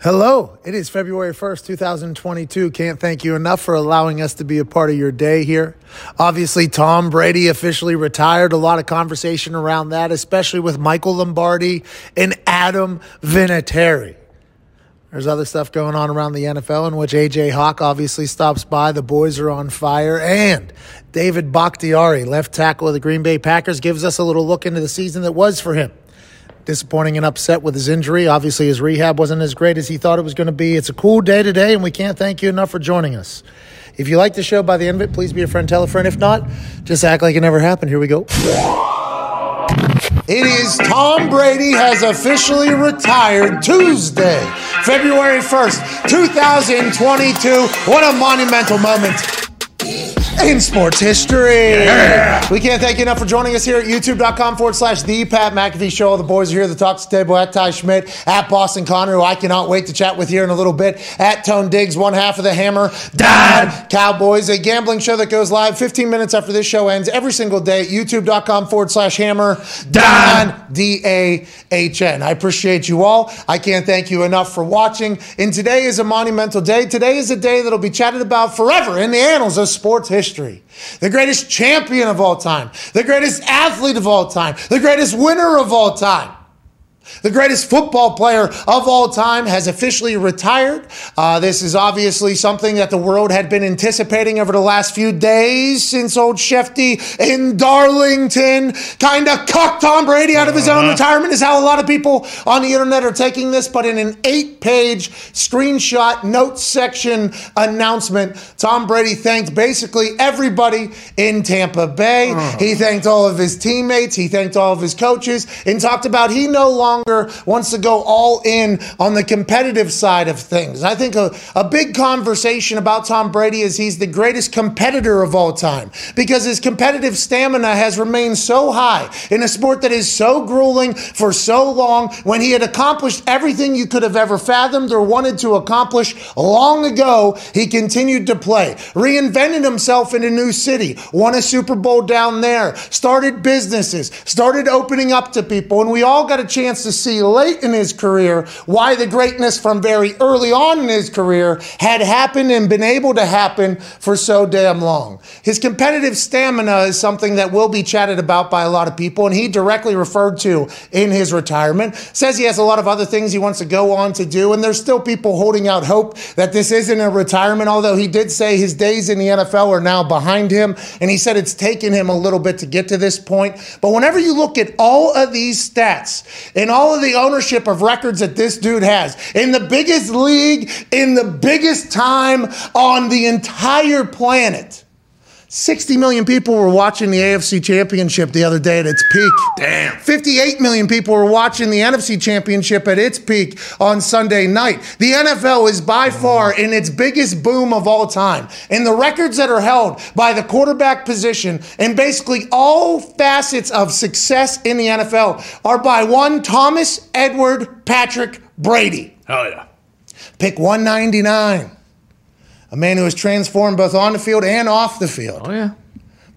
Hello, it is February 1st, 2022. Can't thank you enough for allowing us to be a part of your day here. Obviously, Tom Brady officially retired. A lot of conversation around that, especially with Michael Lombardi and Adam Vinatieri. There's other stuff going on around the NFL in which AJ Hawk obviously stops by. The boys are on fire. And David Bakhtiari, left tackle of the Green Bay Packers, gives us a little look into the season that was for him disappointing and upset with his injury. Obviously, his rehab wasn't as great as he thought it was going to be. It's a cool day today, and we can't thank you enough for joining us. If you like the show by the end of it, please be a friend, tell a friend. If not, just act like it never happened. Here we go. It is Tom Brady has officially retired Tuesday, February 1st, 2022. What a monumental moment in sports history. Yeah. We can't thank you enough for joining us here at youtube.com forward slash the Pat McAfee Show. The boys are here, the Talks Table at Ty Schmidt, at Boston Connor, who I cannot wait to chat with here in a little bit, at Tone Diggs, one half of the Hammer, Dahn Cowboys, a gambling show that goes live 15 minutes after this show ends every single day at youtube.com forward slash Hammer, Dahn, D A H N. I appreciate you all. I can't thank you enough for watching. And today is a monumental day. Today is a day that'll be chatted about forever in the annals of sports history history, the greatest champion of all time, the greatest athlete of all time, the greatest winner of all time. The greatest football player of all time has officially retired. Uh, this is obviously something that the world had been anticipating over the last few days since old Shefty in Darlington kind of cucked Tom Brady out of his own uh-huh. retirement, is how a lot of people on the internet are taking this. But in an eight page screenshot notes section announcement, Tom Brady thanked basically everybody in Tampa Bay. Uh-huh. He thanked all of his teammates, he thanked all of his coaches, and talked about he no longer longer wants to go all in on the competitive side of things. I think a, a big conversation about Tom Brady is he's the greatest competitor of all time because his competitive stamina has remained so high in a sport that is so grueling for so long when he had accomplished everything you could have ever fathomed or wanted to accomplish long ago. He continued to play, reinvented himself in a new city, won a Super Bowl down there, started businesses, started opening up to people, and we all got a chance to see late in his career why the greatness from very early on in his career had happened and been able to happen for so damn long. His competitive stamina is something that will be chatted about by a lot of people, and he directly referred to in his retirement. Says he has a lot of other things he wants to go on to do, and there's still people holding out hope that this isn't a retirement, although he did say his days in the NFL are now behind him, and he said it's taken him a little bit to get to this point. But whenever you look at all of these stats and all of the ownership of records that this dude has in the biggest league, in the biggest time on the entire planet. 60 million people were watching the AFC Championship the other day at its peak. Damn. 58 million people were watching the NFC Championship at its peak on Sunday night. The NFL is by far in its biggest boom of all time. And the records that are held by the quarterback position and basically all facets of success in the NFL are by one Thomas Edward Patrick Brady. Hell yeah. Pick 199 a man who has transformed both on the field and off the field. Oh, yeah.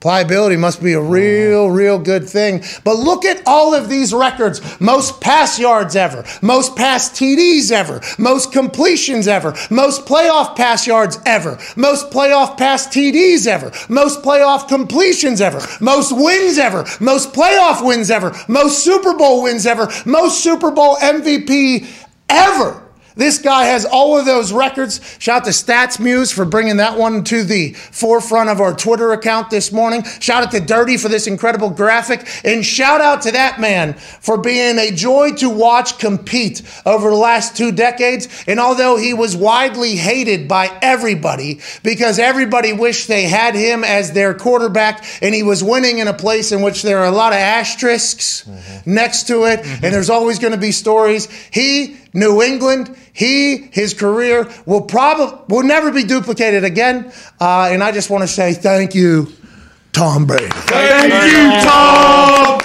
Pliability must be a real, real good thing. But look at all of these records. Most pass yards ever, most pass TDs ever, most completions ever, most playoff pass yards ever, most playoff pass TDs ever, most playoff completions ever, most wins ever, most playoff wins ever, most Super Bowl wins ever, most Super Bowl MVP ever. This guy has all of those records. Shout out to StatMuse for bringing that one to the forefront of our Twitter account this morning. Shout out to Dirty for this incredible graphic. And shout out to that man for being a joy to watch compete over the last two decades. And although he was widely hated by everybody because everybody wished they had him as their quarterback and he was winning in a place in which there are a lot of asterisks mm-hmm. next to it, mm-hmm. and there's always going to be stories, he New England, he, his career will probably will never be duplicated again. Uh, and I just want to say thank you, Tom Brady. Thank, thank you, Tom.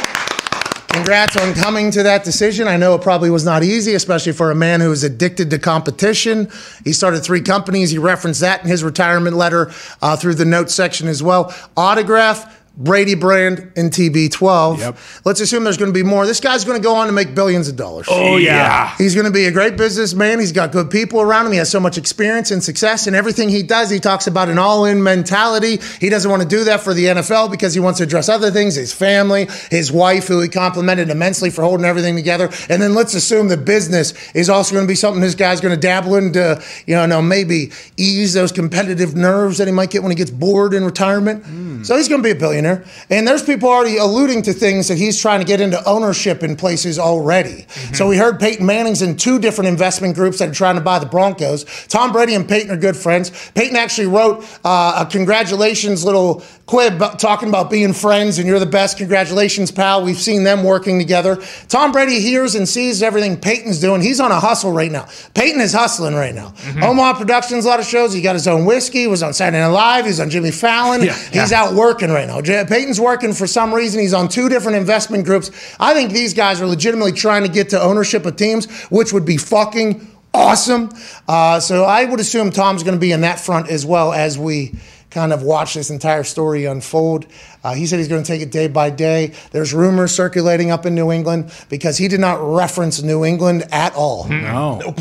Congrats on coming to that decision. I know it probably was not easy, especially for a man who is addicted to competition. He started three companies. He referenced that in his retirement letter uh, through the notes section as well. Autograph Brady brand and TB12. Yep. Let's assume there's going to be more. This guy's going to go on to make billions of dollars. Oh yeah. He's going to be a great businessman. He's got good people around him. He has so much experience and success, and everything he does, he talks about an all in mentality. He doesn't want to do that for the NFL because he wants to address other things his family, his wife, who he complimented immensely for holding everything together. And then let's assume the business is also going to be something this guy's going to dabble into, you know, maybe ease those competitive nerves that he might get when he gets bored in retirement. Hmm. So he's going to be a billionaire. And there's people already alluding to things that he's trying to get into ownership in places already. So we heard Peyton Manning's in two different investment groups that are trying to buy the Broncos. Tom Brady and Peyton are good friends. Peyton actually wrote uh, a congratulations little quib talking about being friends and you're the best. Congratulations, pal. We've seen them working together. Tom Brady hears and sees everything Peyton's doing. He's on a hustle right now. Peyton is hustling right now. Omaha Productions, a lot of shows. He got his own whiskey. He was on Saturday Night Live. He's on Jimmy Fallon. Yeah. He's out working right now. Peyton's working for some reason. He's on two different investment groups. I think these guys are legitimately trying to get to ownership of teams, which would be fucking awesome. Uh, so I would assume Tom's going to be in that front as well as we kind of watch this entire story unfold. Uh, he said he's going to take it day by day. There's rumors circulating up in New England because he did not reference New England at all. No.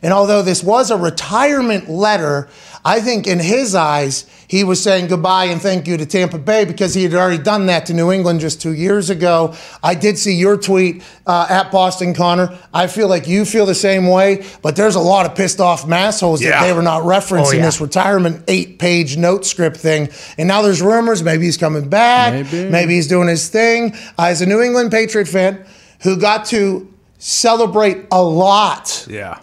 And although this was a retirement letter, I think in his eyes, he was saying goodbye and thank you to Tampa Bay because he had already done that to New England just two years ago. I did see your tweet uh, at Boston Connor. I feel like you feel the same way, but there's a lot of pissed off massholes Yeah. that they were not referencing Oh, yeah. this retirement eight page note script thing. And now there's rumors maybe he's coming back, Maybe. he's doing his thing. Uh, as a New England Patriot fan who got to celebrate a lot Yeah.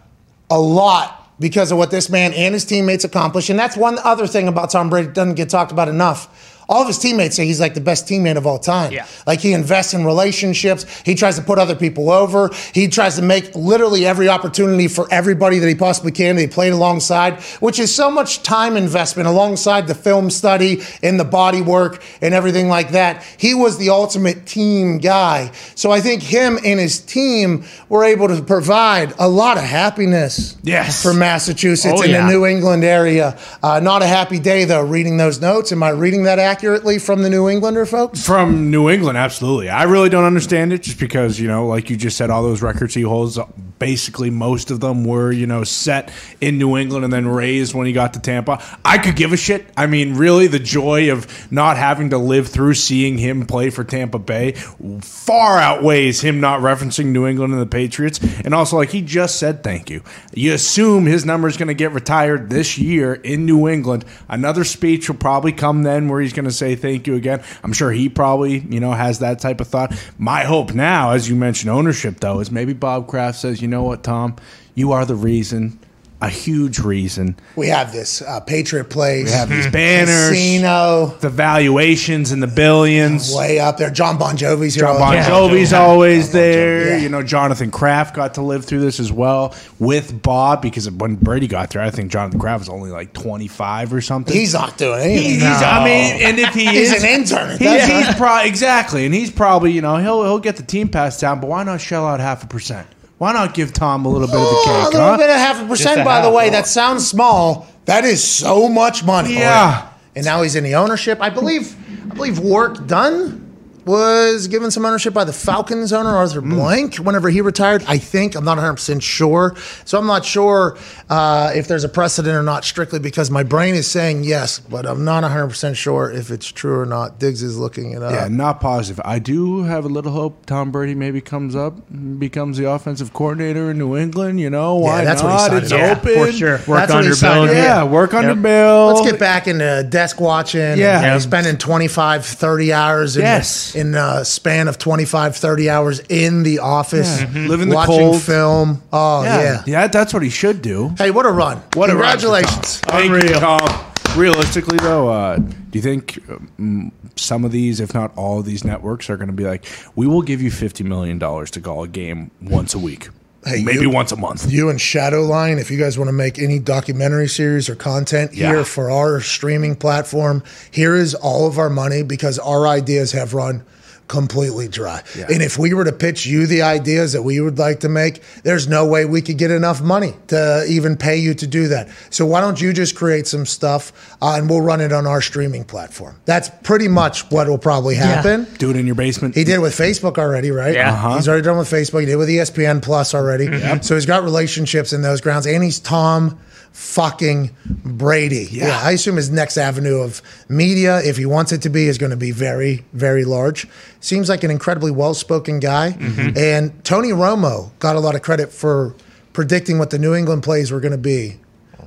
a lot because of what this man and his teammates accomplished. And that's one other thing about Tom Brady doesn't get talked about enough. All of his teammates say he's like the best teammate of all time. Yeah. Like he invests in relationships. He tries to put other people over. He tries to make literally every opportunity for everybody that he possibly can that he played alongside, which is so much time investment alongside the film study and the body work and everything like that. He was the ultimate team guy. So I think him and his team were able to provide a lot of happiness Yes. for Massachusetts Oh, and yeah. the New England area. Uh, not a happy day though. Reading those notes, am I reading that accurately from the New Englander folks? From New England, absolutely. I really don't understand it just because, you know, like you just said, all those records he holds, basically most of them were, you know, set in New England and then raised when he got to Tampa. I could give a shit. I mean, really, the joy of not having to live through seeing him play for Tampa Bay far outweighs him not referencing New England and the Patriots. And also, like he just said, thank you. You assume his number is going to get retired this year in New England. Another speech will probably come then where he's going to say thank you again. I'm sure he probably, you know, has that type of thought. My hope now, as you mentioned ownership, though, is maybe Bob Kraft says, you know what, Tom, you are the reason, a huge reason. We have this uh, Patriot Place. We have these banners, Casino. the valuations in the billions. Way up there. John Bon Jovi's here. John Bon the. Jovi's Yeah. always there. yeah. You know, Jonathan Kraft got to live through this as well with Bob because when Brady got there, I think Jonathan Kraft was only like 25 or something. He's not doing anything. He's, he's- I mean, and if he He's is an intern at he's, he's probably exactly, and he's probably you know he'll he'll get the team pass down, but why not shell out half a percent? Why not give Tom a little bit of the Oh, cake? a little huh? bit of half a percent, a by the half. way. That sounds small. That is so much money. Yeah. And now he's in the ownership. I believe. I believe Warrick Dunn was given some ownership by the Falcons owner Arthur Hmm. Blank whenever he retired. I think I'm not 100 percent sure. So I'm not sure uh, if there's a precedent or not. Strictly because my brain is saying yes, but I'm not 100 percent sure if it's true or not. Diggs is looking it up. Yeah, not positive. I do have a little hope Tom Brady maybe comes up, and becomes the offensive coordinator in New England. You know why that's what he not? It's Yeah, open for sure. Work That's what on your bill. Yeah, work on Yep. bill. Let's get back into desk watching. Yeah. And, Yeah. spending 25, 30 hours in, Yes. In a span of 25, 30 hours in the office. Yeah. Mhm. Living the watching cold. film. Oh, yeah. Yeah, yeah, that's what he should do. Hey, what a run. What a run for Congratulations. Thank you, Unreal. Tom. Realistically, though, uh, do you think um, some of these, if not all of these networks, are going to be like, we will give you $50 million to call a game once a week? Hey, Maybe you- once a month. You and Shadowline, if you guys want to make any documentary series or content Yeah. here for our streaming platform, here is all of our money because our ideas have run completely dry. And if we were to pitch you the ideas that we would like to make, there's no way we could get enough money to even pay you to do that. So why don't you just create some stuff uh, and we'll run it on our streaming platform? That's pretty much what will probably happen. Do it in your basement. He did it with Facebook already, right? Yeah. Uh-huh. He's already done with Facebook. He did it with ESPN Plus already. So he's got relationships in those grounds. And he's Tom fucking Brady. Yeah. I assume his next avenue of media, if he wants it to be, is going to be very, very large. Seems like an incredibly well spoken guy. Mm-hmm. And Tony Romo got a lot of credit for predicting what the New England plays were going to be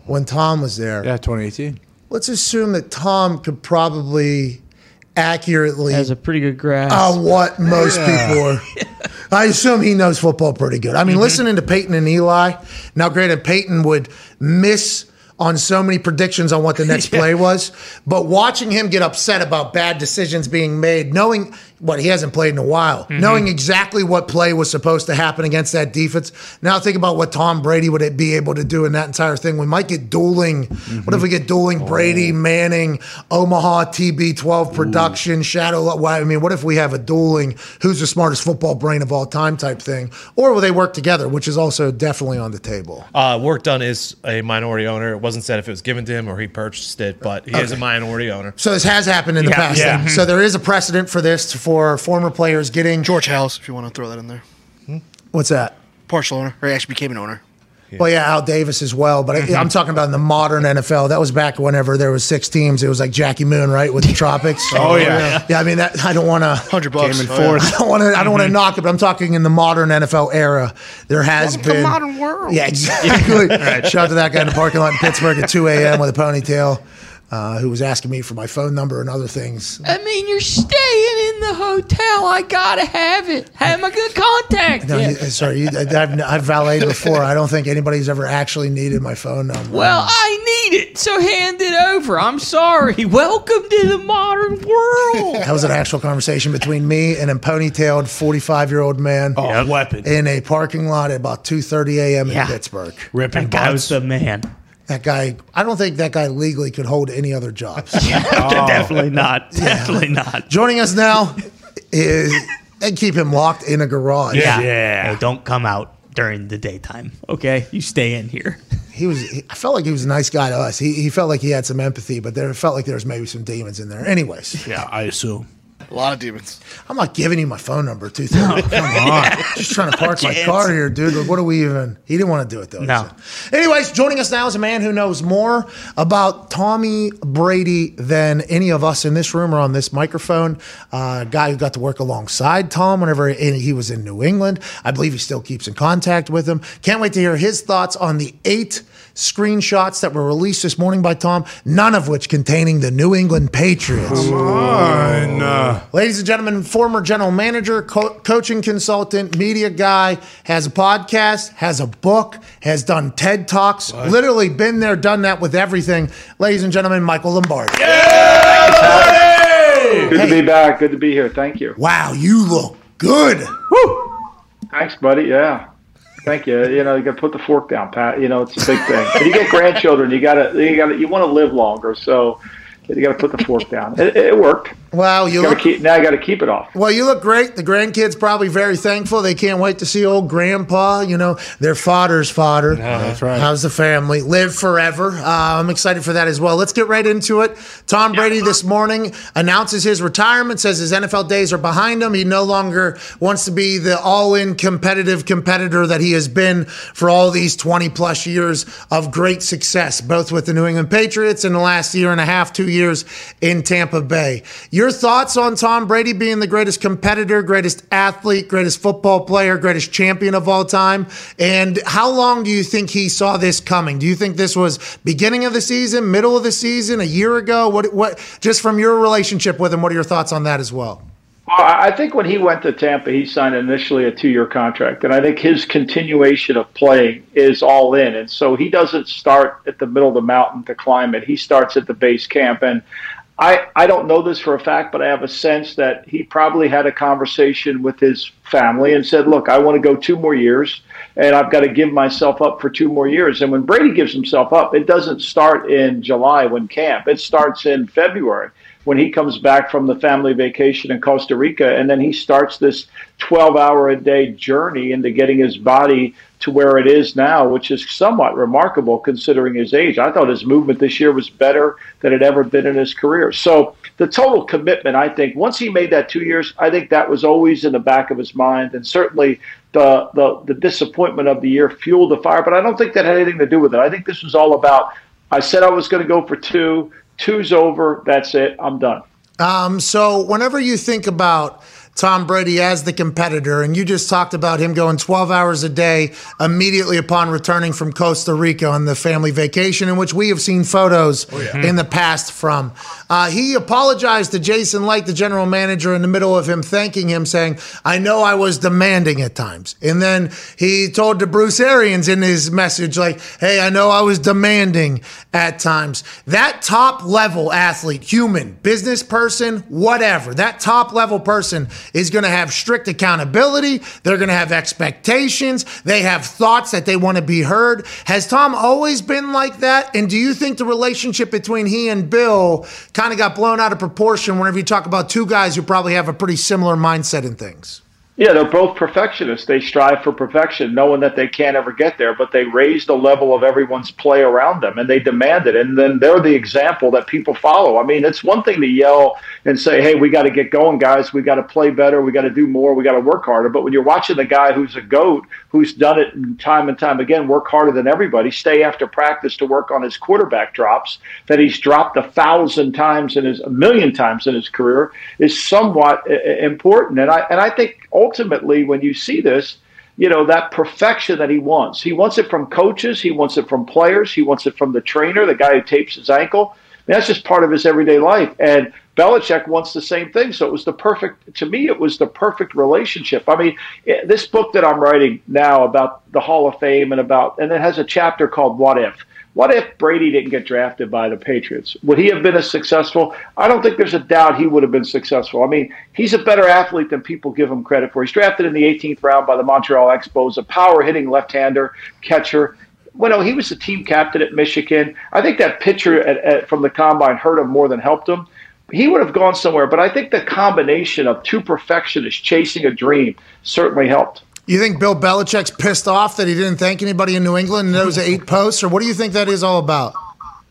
when Tom was there. yeah, 2018. Let's assume that Tom could probably accurately Has a pretty good grasp. uh, what most people are. I assume he knows football pretty good. I mean, mm-hmm. listening to Peyton and Eli. Now, granted, Peyton would miss on so many predictions on what the next play was, but watching him get upset about bad decisions being made, knowing what he hasn't played in a while, knowing exactly what play was supposed to happen against that defense. Now think about what Tom Brady would be able to do in that entire thing. We might get dueling. What if we get dueling Brady, Manning, Omaha TB12 production, Shadow? I mean, what if we have a dueling who's the smartest football brain of all time type thing? Or will they work together, which is also definitely on the table? Uh, Warrick Dunn is a minority owner. It wasn't said if it was given to him or he purchased it, but he is a minority owner. So this has happened in the Yeah. past. Yeah. So there is a precedent for this for former players getting. George Halas, if you want to throw that in there. Hmm? What's that? Partial owner, or he actually became an owner. Well, yeah, Al Davis as well. But I, mm-hmm. I'm talking about in the modern NFL. That was back whenever there was six teams. It was like Jackie Moon, right, with the Tropics. Oh, yeah. yeah. I mean, that, I don't want to. Hundred bucks. Came in Oh, yeah. fourth. I don't want to. I don't want to mm-hmm. knock it. But I'm talking in the modern NFL era. There has Welcome to been modern world. Yeah, exactly. Shout out to that guy in the parking lot in Pittsburgh at 2 a.m. with a ponytail, uh, who was asking me for my phone number and other things. I mean, you're staying in the hotel. I gotta have it. Have a good contact. No, you, sorry, you, I've, I've valeted before. I don't think anybody's ever actually needed my phone number. Well, I need it, so hand it over. I'm sorry. Welcome to the modern world. that was an actual conversation between me and a ponytailed 45 year old man Oh, weapon. in a parking lot at about 2:30 a.m. Yeah. in Pittsburgh. Ripping That guy was the man. That guy, I don't think that guy legally could hold any other jobs. Yeah, oh. Definitely not. Definitely not. Joining us now is and keep him locked in a garage. Yeah. Yeah. Hey, don't come out during the daytime. Okay, you stay in here. He was. He, I felt like he was a nice guy to us. He, he felt like he had some empathy, but there felt like there was maybe some demons in there. Anyways, Yeah, I assume. A lot of demons. I'm not giving you my phone number. Two Come on, just trying to park my car here, dude. Like, What are we even? He didn't want to do it though. No. said. Anyways, joining us now is a man who knows more about Tommy Brady than any of us in this room or on this microphone. Uh, guy who got to work alongside Tom whenever he was in New England. I believe he still keeps in contact with him. Can't wait to hear his thoughts on the eight screenshots that were released this morning by Tom, none of which containing the New England Patriots. Fine. Uh, Ladies and gentlemen, former general manager, co- coaching consultant, media guy, has a podcast, has a book, has done TED Talks, literally been there, done that with everything. Ladies and gentlemen, Michael Lombardi. Good to be back. Good to be here. Thank you. Wow, you look good. Thanks, buddy. Yeah. Thank you. You know, you got to put the fork down, Pat. You know, it's a big thing. When you get grandchildren, you got to, you got to, you want to live longer. So you got to put the fork down. It, it worked. Wow, you Gotta look keep, now I got to keep it off. well. You look great. The grandkids probably very thankful. They can't wait to see old grandpa. You know, their fodder's fodder. that's right. How's the family? Live forever. Uh, I'm excited for that as well. Let's get right into it. Tom Brady this morning announces his retirement, says his NFL days are behind him. He no longer wants to be the all in competitive competitor that he has been for all these 20 plus years of great success, both with the New England Patriots in the last year and a half, two years in Tampa Bay. Your thoughts on Tom Brady being the greatest competitor, greatest athlete, greatest football player, greatest champion of all time? And how long do you think he saw this coming? Do you think this was beginning of the season, middle of the season, a year ago? What what just from your relationship with him, what are your thoughts on that as well? I think when he went to Tampa, he signed initially a two-year contract, and I think his continuation of playing is all in. And so he doesn't start at the middle of the mountain to climb it. He starts at the base camp. And I, I don't know this for a fact, but I have a sense that he probably had a conversation with his family and said, "Look, I want to go two more years, and I've got to give myself up for two more years." And when Brady gives himself up, it doesn't start in July when camp; it starts in February when he comes back from the family vacation in Costa Rica, and then he starts this 12 hour a day journey into getting his body to where it is now, which is somewhat remarkable considering his age. I thought his movement this year was better than it ever been in his career. So the total commitment, I think, once he made that two years, I think that was always in the back of his mind, and certainly the the, the disappointment of the year fueled the fire. But I don't think that had anything to do with it. I think this was all about. I said I was going to go for two. Two's over. That's it. I'm done. Um, so whenever you think about Tom Brady as the competitor, and you just talked about him going 12 hours a day immediately upon returning from Costa Rica on the family vacation, in which we have seen photos oh, yeah. in the past from. Uh, he apologized to Jason Licht, the general manager, in the middle of him thanking him, saying, I know I was demanding at times. And then he told to Bruce Arians in his message, like, hey, I know I was demanding at times. That top level athlete, human, business person, whatever, that top level person is going to have strict accountability. They're going to have expectations. They have thoughts that they want to be heard. Has Tom always been like that? And do you think the relationship between he and Bill kind of got blown out of proportion whenever you talk about two guys who probably have a pretty similar mindset in things? Yeah, they're both perfectionists. They strive for perfection, knowing that they can't ever get there, but they raise the level of everyone's play around them and they demand it. And then they're the example that people follow. I mean, it's one thing to yell and say, hey, we got to get going, guys. We got to play better. We got to do more. We got to work harder. But when you're watching the guy who's a GOAT, who's done it time and time again, work harder than everybody, stay after practice to work on his quarterback drops that he's dropped a thousand times in his, a million times in his career is somewhat uh, important. And I, and I think ultimately, when you see this, you know, that perfection that he wants. He wants it from coaches, he wants it from players, he wants it from the trainer, the guy who tapes his ankle. that's just part of his everyday life. And Belichick wants the same thing. So it was the perfect, to me, it was the perfect relationship. I mean, this book that I'm writing now about the Hall of Fame and about, and it has a chapter called What If. What if Brady didn't get drafted by the Patriots? Would he have been as successful? I don't think there's a doubt he would have been successful. I mean, he's a better athlete than people give him credit for. He's drafted in the 18th round by the Montreal Expos, a power hitting left hander, catcher. Well, no, he was the team captain at Michigan. I think that pitcher at, at, from the combine hurt him more than helped him. He would have gone somewhere, but I think the combination of two perfectionists chasing a dream certainly helped. You think Bill Belichick's pissed off that he didn't thank anybody in New England and those eight posts, or what do you think that is all about?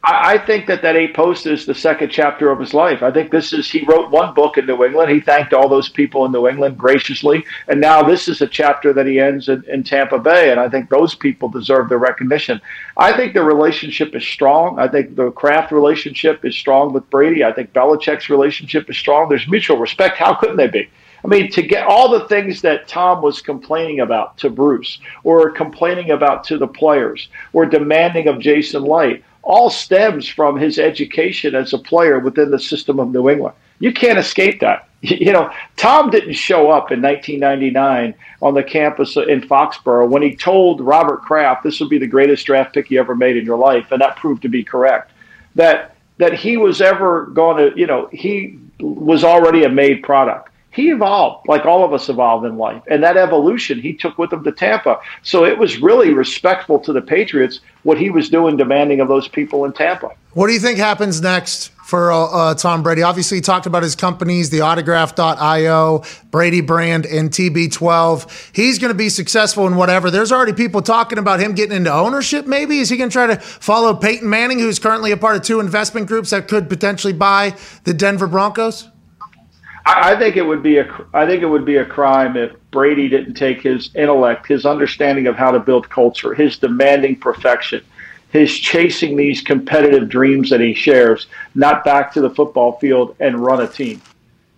I think that that eight post is the second chapter of his life. I think this is he wrote one book in New England. He thanked all those people in New England graciously, and now this is a chapter that he ends in, in Tampa Bay. And I think those people deserve the recognition. I think the relationship is strong. I think the Kraft relationship is strong with Brady. I think Belichick's relationship is strong. There's mutual respect. How couldn't they be? I mean, to get all the things that Tom was complaining about to Bruce, or complaining about to the players, or demanding of Jason Licht, all stems from his education as a player within the system of New England. You can't escape that. You know, Tom didn't show up in 1999 on the campus in Foxborough when he told Robert Kraft this would be the greatest draft pick you ever made in your life, and that proved to be correct. That that he was ever going to, you know, he was already a made product he evolved like all of us evolved in life. And that evolution he took with him to Tampa. So it was really respectful to the Patriots what he was doing, demanding of those people in Tampa. What do you think happens next for uh, uh Tom Brady? Obviously, he talked about his companies, the autograph.io, Brady Brand, and TB12. He's going to be successful in whatever. There's already people talking about him getting into ownership, maybe. Is he going to try to follow Peyton Manning, who's currently a part of two investment groups that could potentially buy the Denver Broncos? I think it would be a I think it would be a crime if Brady didn't take his intellect, his understanding of how to build culture, his demanding perfection, his chasing these competitive dreams that he shares, not back to the football field and run a team.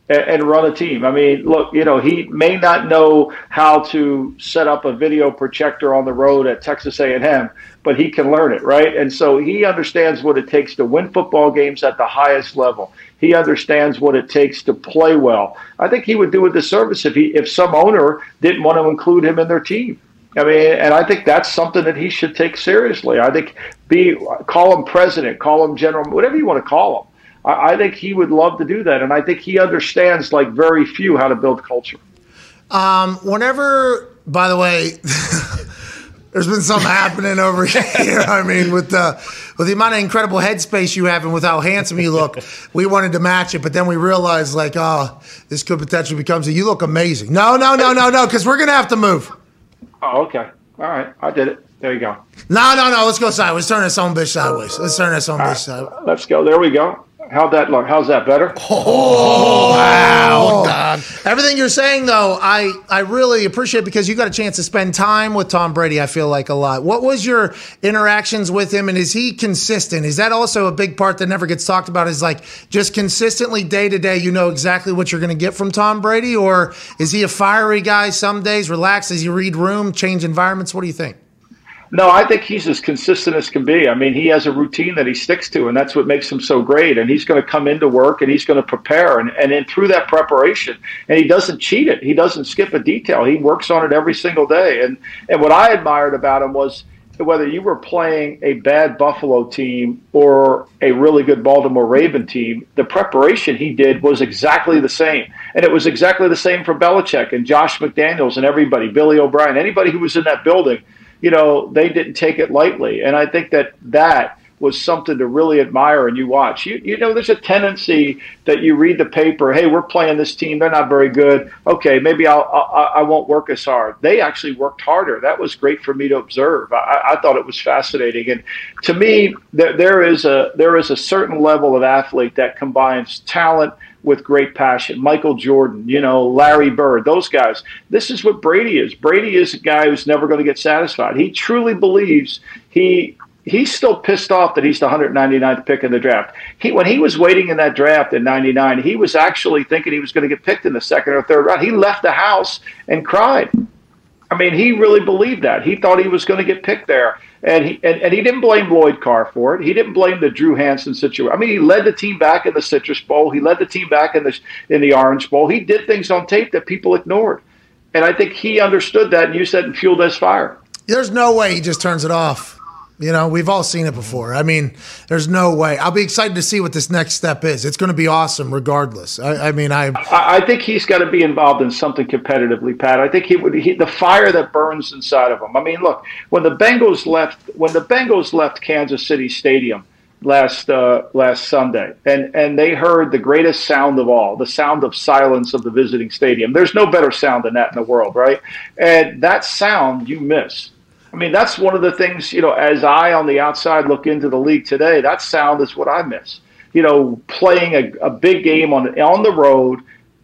And run a team. I mean, look, you know, he may not know how to set up a video projector on the road at Texas A&M, but he can learn it, right? And so he understands what it takes to win football games at the highest level. He understands what it takes to play well. I think he would do a disservice if he if some owner didn't want to include him in their team. I mean, and I think that's something that he should take seriously. I think be call him president, call him general, whatever you want to call him. I, I think he would love to do that, and I think he understands like very few how to build culture. Um, whenever, by the way. There's been something happening over here. I mean, with the with the amount of incredible headspace you have and with how handsome you look, we wanted to match it, but then we realized like, oh, this could potentially become. So you look amazing. No, no, no, no, no, because we're gonna have to move. Oh, okay. All right. I did it. There you go. No, no, no. Let's go sideways. Let's Turn this on bitch sideways. Let's turn this on bitch sideways. Let's go. There we go. How'd that look? How's that better? Oh, wow. Oh. Everything you're saying, though, I, I really appreciate because you got a chance to spend time with Tom Brady, I feel like a lot. What was your interactions with him, and is he consistent? Is that also a big part that never gets talked about? Is like just consistently day to day, you know exactly what you're going to get from Tom Brady? Or is he a fiery guy some days, relax as you read room, change environments? What do you think? No, I think he's as consistent as can be. I mean, he has a routine that he sticks to, and that's what makes him so great. And he's going to come into work and he's going to prepare, and and then through that preparation, and he doesn't cheat it. He doesn't skip a detail. He works on it every single day. And and what I admired about him was whether you were playing a bad Buffalo team or a really good Baltimore Raven team, the preparation he did was exactly the same. And it was exactly the same for Belichick and Josh McDaniels and everybody, Billy O'Brien, anybody who was in that building you know, they didn't take it lightly. And I think that that was something to really admire and you watch. You, you know, there's a tendency that you read the paper, hey, we're playing this team, they're not very good. Okay, maybe I'll, I, I won't work as hard. They actually worked harder. That was great for me to observe. I, I thought it was fascinating. And to me, there, there is a there is a certain level of athlete that combines talent – with great passion. Michael Jordan, you know, Larry Bird, those guys. This is what Brady is. Brady is a guy who's never going to get satisfied. He truly believes he he's still pissed off that he's the 199th pick in the draft. He when he was waiting in that draft in 99, he was actually thinking he was going to get picked in the second or third round. He left the house and cried. I mean, he really believed that. He thought he was going to get picked there. And he and, and he didn't blame Lloyd Carr for it. He didn't blame the Drew Henson situation. I mean, he led the team back in the Citrus Bowl. He led the team back in the in the Orange Bowl. He did things on tape that people ignored, and I think he understood that. And you said and fueled his fire. There's no way he just turns it off. You know, we've all seen it before. I mean, there's no way. I'll be excited to see what this next step is. It's going to be awesome, regardless. I, I mean, I, I think he's got to be involved in something competitively, Pat. I think he would. He, the fire that burns inside of him. I mean, look, when the Bengals left, when the Bengals left Kansas City Stadium last uh, last Sunday, and and they heard the greatest sound of all, the sound of silence of the visiting stadium. There's no better sound than that in the world, right? And that sound you miss I mean, that's one of the things, you know, as I on the outside look into the league today, that sound is what I miss. You know, playing a, a big game on on the road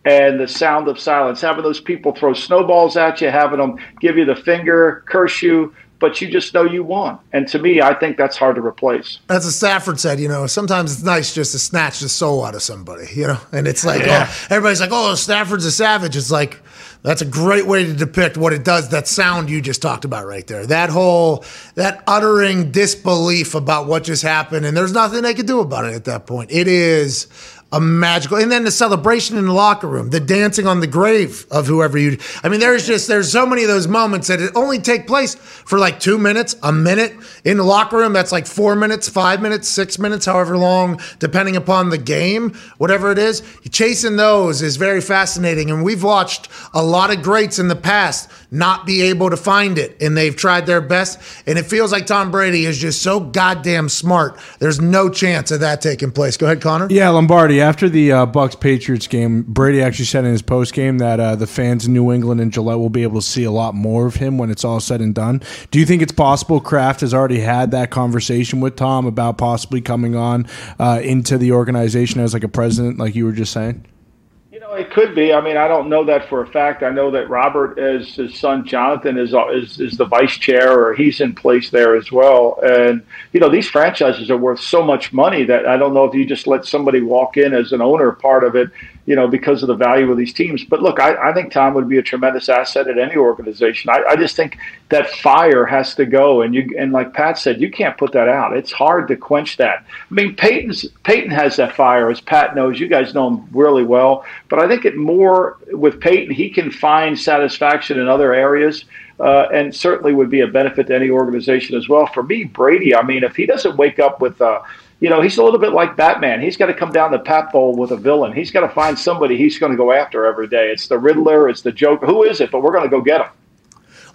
and the sound of silence, having those people throw snowballs at you, having them give you the finger, curse you, but you just know you won. And to me, I think that's hard to replace. As a Stafford said, you know, sometimes it's nice just to snatch the soul out of somebody, you know, and it's like, yeah. oh, everybody's like, oh, Stafford's a savage. It's like, that's a great way to depict what it does. That sound you just talked about right there. That whole, that uttering disbelief about what just happened, and there's nothing they could do about it at that point. It is a magical and then the celebration in the locker room the dancing on the grave of whoever you i mean there's just there's so many of those moments that it only take place for like two minutes a minute in the locker room. That's like four minutes five minutes six minutes however long depending upon the game whatever it is. Chasing those is very fascinating and we've watched a lot of greats in the past not be able to find it and they've tried their best and it feels like tom brady is just so goddamn smart there's no chance of that taking place go ahead connor yeah lombardi after the uh, Bucs Patriots game, Brady actually said in his post game that uh, the fans in New England and Gillette will be able to see a lot more of him when it's all said and done. Do you think it's possible Kraft has already had that conversation with Tom about possibly coming on uh, into the organization as like a president, like you were just saying? It could be. I mean, I don't know that for a fact. I know that Robert, as his son Jonathan, is is, is the vice chair, or he's in place there as well. And you know, these franchises are worth so much money that I don't know if you just let somebody walk in as an owner part of it you know, because of the value of these teams. But look, I, I think Tom would be a tremendous asset at any organization. I, I, just think that fire has to go, and you and like Pat said, you can't put that out. It's hard to quench that. I mean, Peyton's Peyton has that fire, as Pat knows. You guys know him really well, but I think it more with Peyton, he can find satisfaction in other areas. Uh, and certainly would be a benefit to any organization as well. For me, Brady, I mean, if he doesn't wake up with uh, you know, he's a little bit like Batman. He's got to come down the pat bowl with a villain. He's got to find somebody he's going to go after every day. It's the Riddler, it's the Joker. Who is it? But we're going to go get him.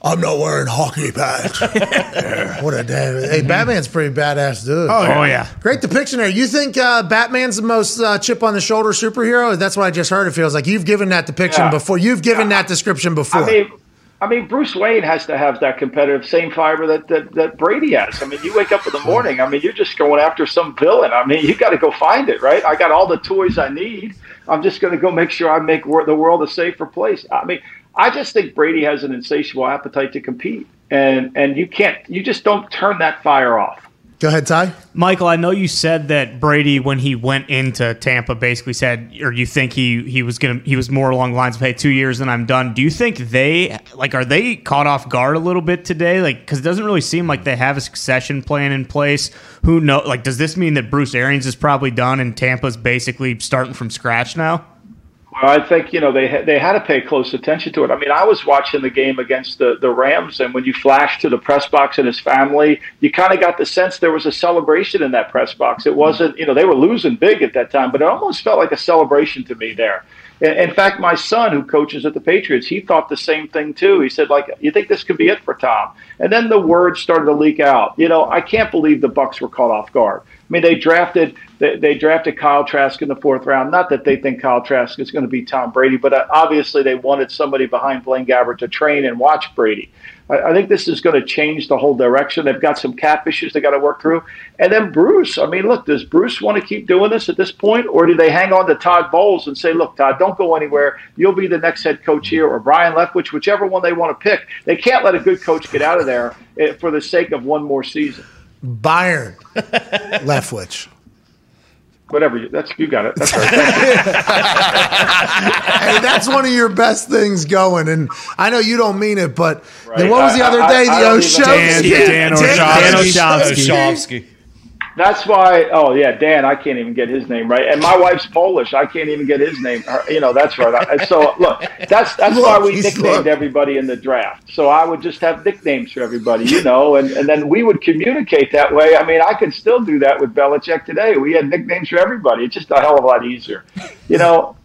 I'm not wearing hockey pads. what a day. Hey, Batman's pretty badass dude. Oh, yeah. Oh yeah. Great depiction there. You think uh, Batman's the most uh, chip on the shoulder superhero? That's what I just heard. It feels like you've given that depiction Yeah. before. You've given that description before. I mean, I mean, Bruce Wayne has to have that competitive same fiber that, that, that Brady has. I mean, you wake up in the morning. I mean, you're just going after some villain. I mean, you got to go find it, right? I got all the toys I need. I'm just going to go make sure I make wor- the world a safer place. I mean, I just think Brady has an insatiable appetite to compete, and and you can't, you just don't turn that fire off. Go ahead, Ty. Michael, I know you said that Brady, when he went into Tampa, basically said, or you think he he was gonna he was more along the lines of, "Hey, two years and I'm done." Do you think they like are they caught off guard a little bit today? Like, because it doesn't really seem like they have a succession plan in place. Who know? Like, does this mean that Bruce Arians is probably done and Tampa's basically starting from scratch now? Well, I think you know they ha- they had to pay close attention to it. I mean, I was watching the game against the the Rams, and when you flashed to the press box and his family, you kind of got the sense there was a celebration in that press box. It wasn't, you know, they were losing big at that time, but it almost felt like a celebration to me there. In in fact, my son, who coaches at the Patriots, he thought the same thing too. He said, "Like, you think this could be it for Tom?" And then the word started to leak out. You know, I can't believe the Bucs were caught off guard. I mean, they drafted they, they drafted Kyle Trask in the fourth round. Not that they think Kyle Trask is going to be Tom Brady, but uh, obviously they wanted somebody behind Blaine Gabbert to train and watch Brady. I, I think this is going to change the whole direction. They've got some cap issues they got to work through. And then Bruce. I mean, look, does Bruce want to keep doing this at this point, or do they hang on to Todd Bowles and say, "Look, Todd, don't go anywhere. You'll be the next head coach here," or Brian Leftwich, whichever one they want to pick. They can't let a good coach get out of there eh, for the sake of one more season. Byron, Leftwich. Whatever. You, that's you got it. That's right. Hey, that's one of your best things going. And I know you don't mean it, but then what was the I- other I- day? I the don't even- Dan- Dan Orshowski. That's why. Oh yeah, Dan. I can't even get his name right, and my wife's Polish. I can't even get his name. Her- You know, that's right. I- So look, that's that's why we he's nicknamed look. everybody in the draft. So I would just have nicknames for everybody, you know, and and then we would communicate that way. I mean, I could still do that with Belichick today. We had nicknames for everybody. It's just a hell of a lot easier, you know.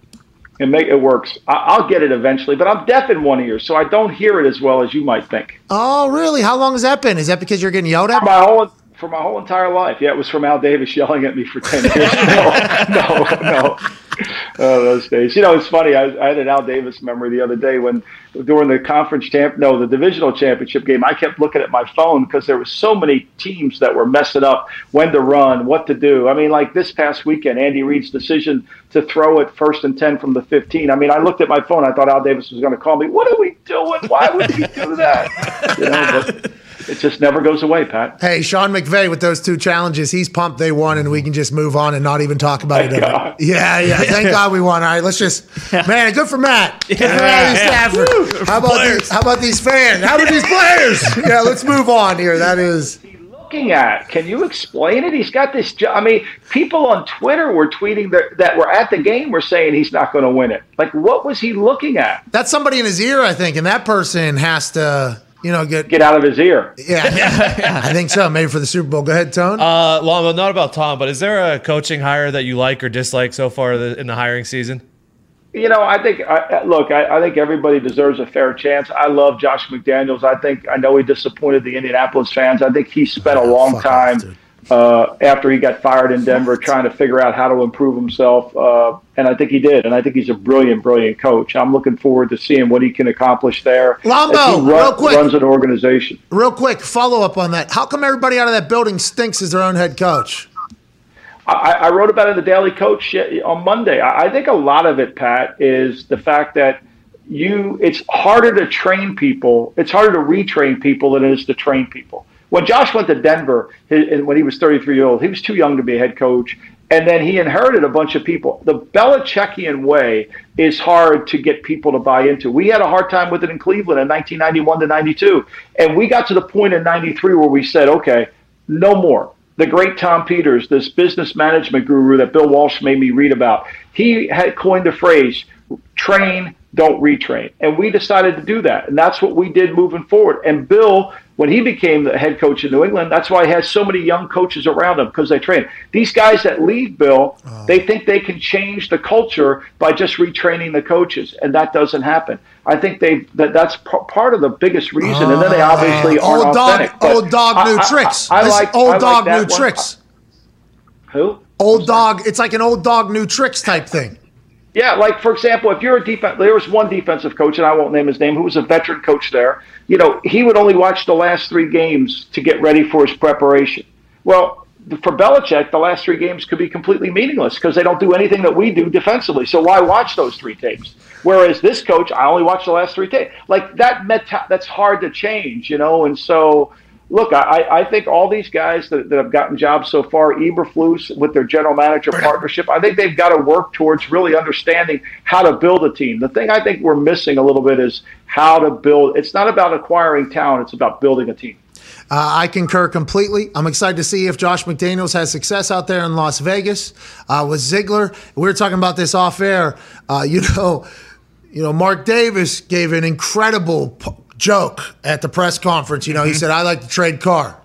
And make it works. I, I'll get it eventually, but I'm deaf in one ear, so I don't hear it as well as you might think. Oh, really? How long has that been? Is that because you're getting yelled at? my whole for my whole entire life. Yeah, it was from Al Davis yelling at me for ten years. No, no, no. Oh, those days. You know, it's funny. I, I had an Al Davis memory the other day when during the conference champ, no, the divisional championship game. I kept looking at my phone because there were so many teams that were messing up when to run, what to do. I mean, like this past weekend, Andy Reid's decision to throw it first and ten from the fifteen. I mean, I looked at my phone. I thought Al Davis was going to call me. What are we doing? Why would he do that? You know, but it just never goes away, Pat. Hey, Sean McVay with those two challenges, he's pumped they won, and we can just move on and not even talk about Thank it. God. Yeah, yeah. Thank God we won. All right, let's just man, good for Matt. Good for Matty Stafford. How about these, how about these fans? How about these players? Yeah, let's move on here. That is looking at? Can you explain it? He's got this. jo- I mean, people on Twitter were tweeting that, that were at the game were saying he's not going to win it. Like, what was he looking at? that's somebody in his ear, I think, and that person has to, you know, get. Get out of his ear. Yeah, I think so. Maybe for the Super Bowl. Go ahead, Tone. Uh, well, not about Tom, but is there a coaching hire that you like or dislike so far in the hiring season? You know, I think. I, I- look, I, I think everybody deserves a fair chance. I love Josh McDaniels. I think I know he disappointed the Indianapolis fans. I think he spent a long time off, dude. Uh, after he got fired in Denver trying to figure out how to improve himself. Uh, and I think he did. And I think he's a brilliant, brilliant coach. I'm looking forward to seeing what he can accomplish there. Lombo, he real quick. runs an organization. Real quick, follow up on that. How come everybody out of that building stinks as their own head coach? I, I wrote about it in the Daily Coach on Monday. I, I think a lot of it, Pat, is the fact that you it's harder to train people. It's harder to retrain people than it is to train people. When Josh went to Denver, when he was 33 years old, he was too young to be a head coach. And then he inherited a bunch of people. The Belichickian way is hard to get people to buy into. We had a hard time with it in Cleveland in 1991 to 92. And we got to the point in 93 where we said, okay, no more. The great Tom Peters, this business management guru that Bill Walsh made me read about, he had coined the phrase train, don't retrain. And we decided to do that. And that's what we did moving forward. And Bill, when he became the head coach in New England, that's why he has so many young coaches around him because they train. These guys that leave Bill, they think they can change the culture by just retraining the coaches. And that doesn't happen. I think they that that's p- part of the biggest reason. and then they obviously Uh, old aren't dog, authentic. Old dog, new I- I- tricks. I, I This like old I like dog, that new one. tricks. Who? Old dog. It's like an old dog, new tricks type thing. Yeah, like for example, if you're a defense, there was one defensive coach, and I won't name his name, who was a veteran coach there. You know, he would only watch the last three games to get ready for his preparation. Well, for Belichick, the last three games could be completely meaningless because they don't do anything that we do defensively. So why watch those three tapes? Whereas this coach, I only watch the last three tapes. Like that, meta- that's hard to change, you know. And so, look, I, I think all these guys that, that have gotten jobs so far, Eberflus with their general manager partnership, I think they've got to work towards really understanding how to build a team. The thing I think we're missing a little bit is how to build. It's not about acquiring talent; it's about building a team. Uh, I concur completely. I'm excited to see if Josh McDaniels has success out there in Las Vegas uh, with Ziegler. We were talking about this off air. Uh, you know, you know, Mark Davis gave an incredible p- joke at the press conference. You know, he said, "I like to trade Carr."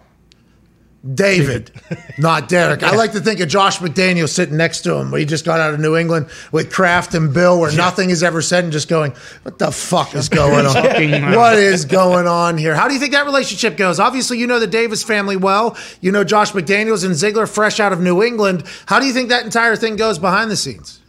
David, not Derek. I like to think of Josh McDaniel sitting next to him. He just got out of New England with Kraft and Bill, where nothing is ever said, and just going, "What the fuck is going on? what is going on here?" How do you think that relationship goes? Obviously, you know the Davis family well. You know Josh McDaniels and Ziegler, fresh out of New England. How do you think that entire thing goes behind the scenes?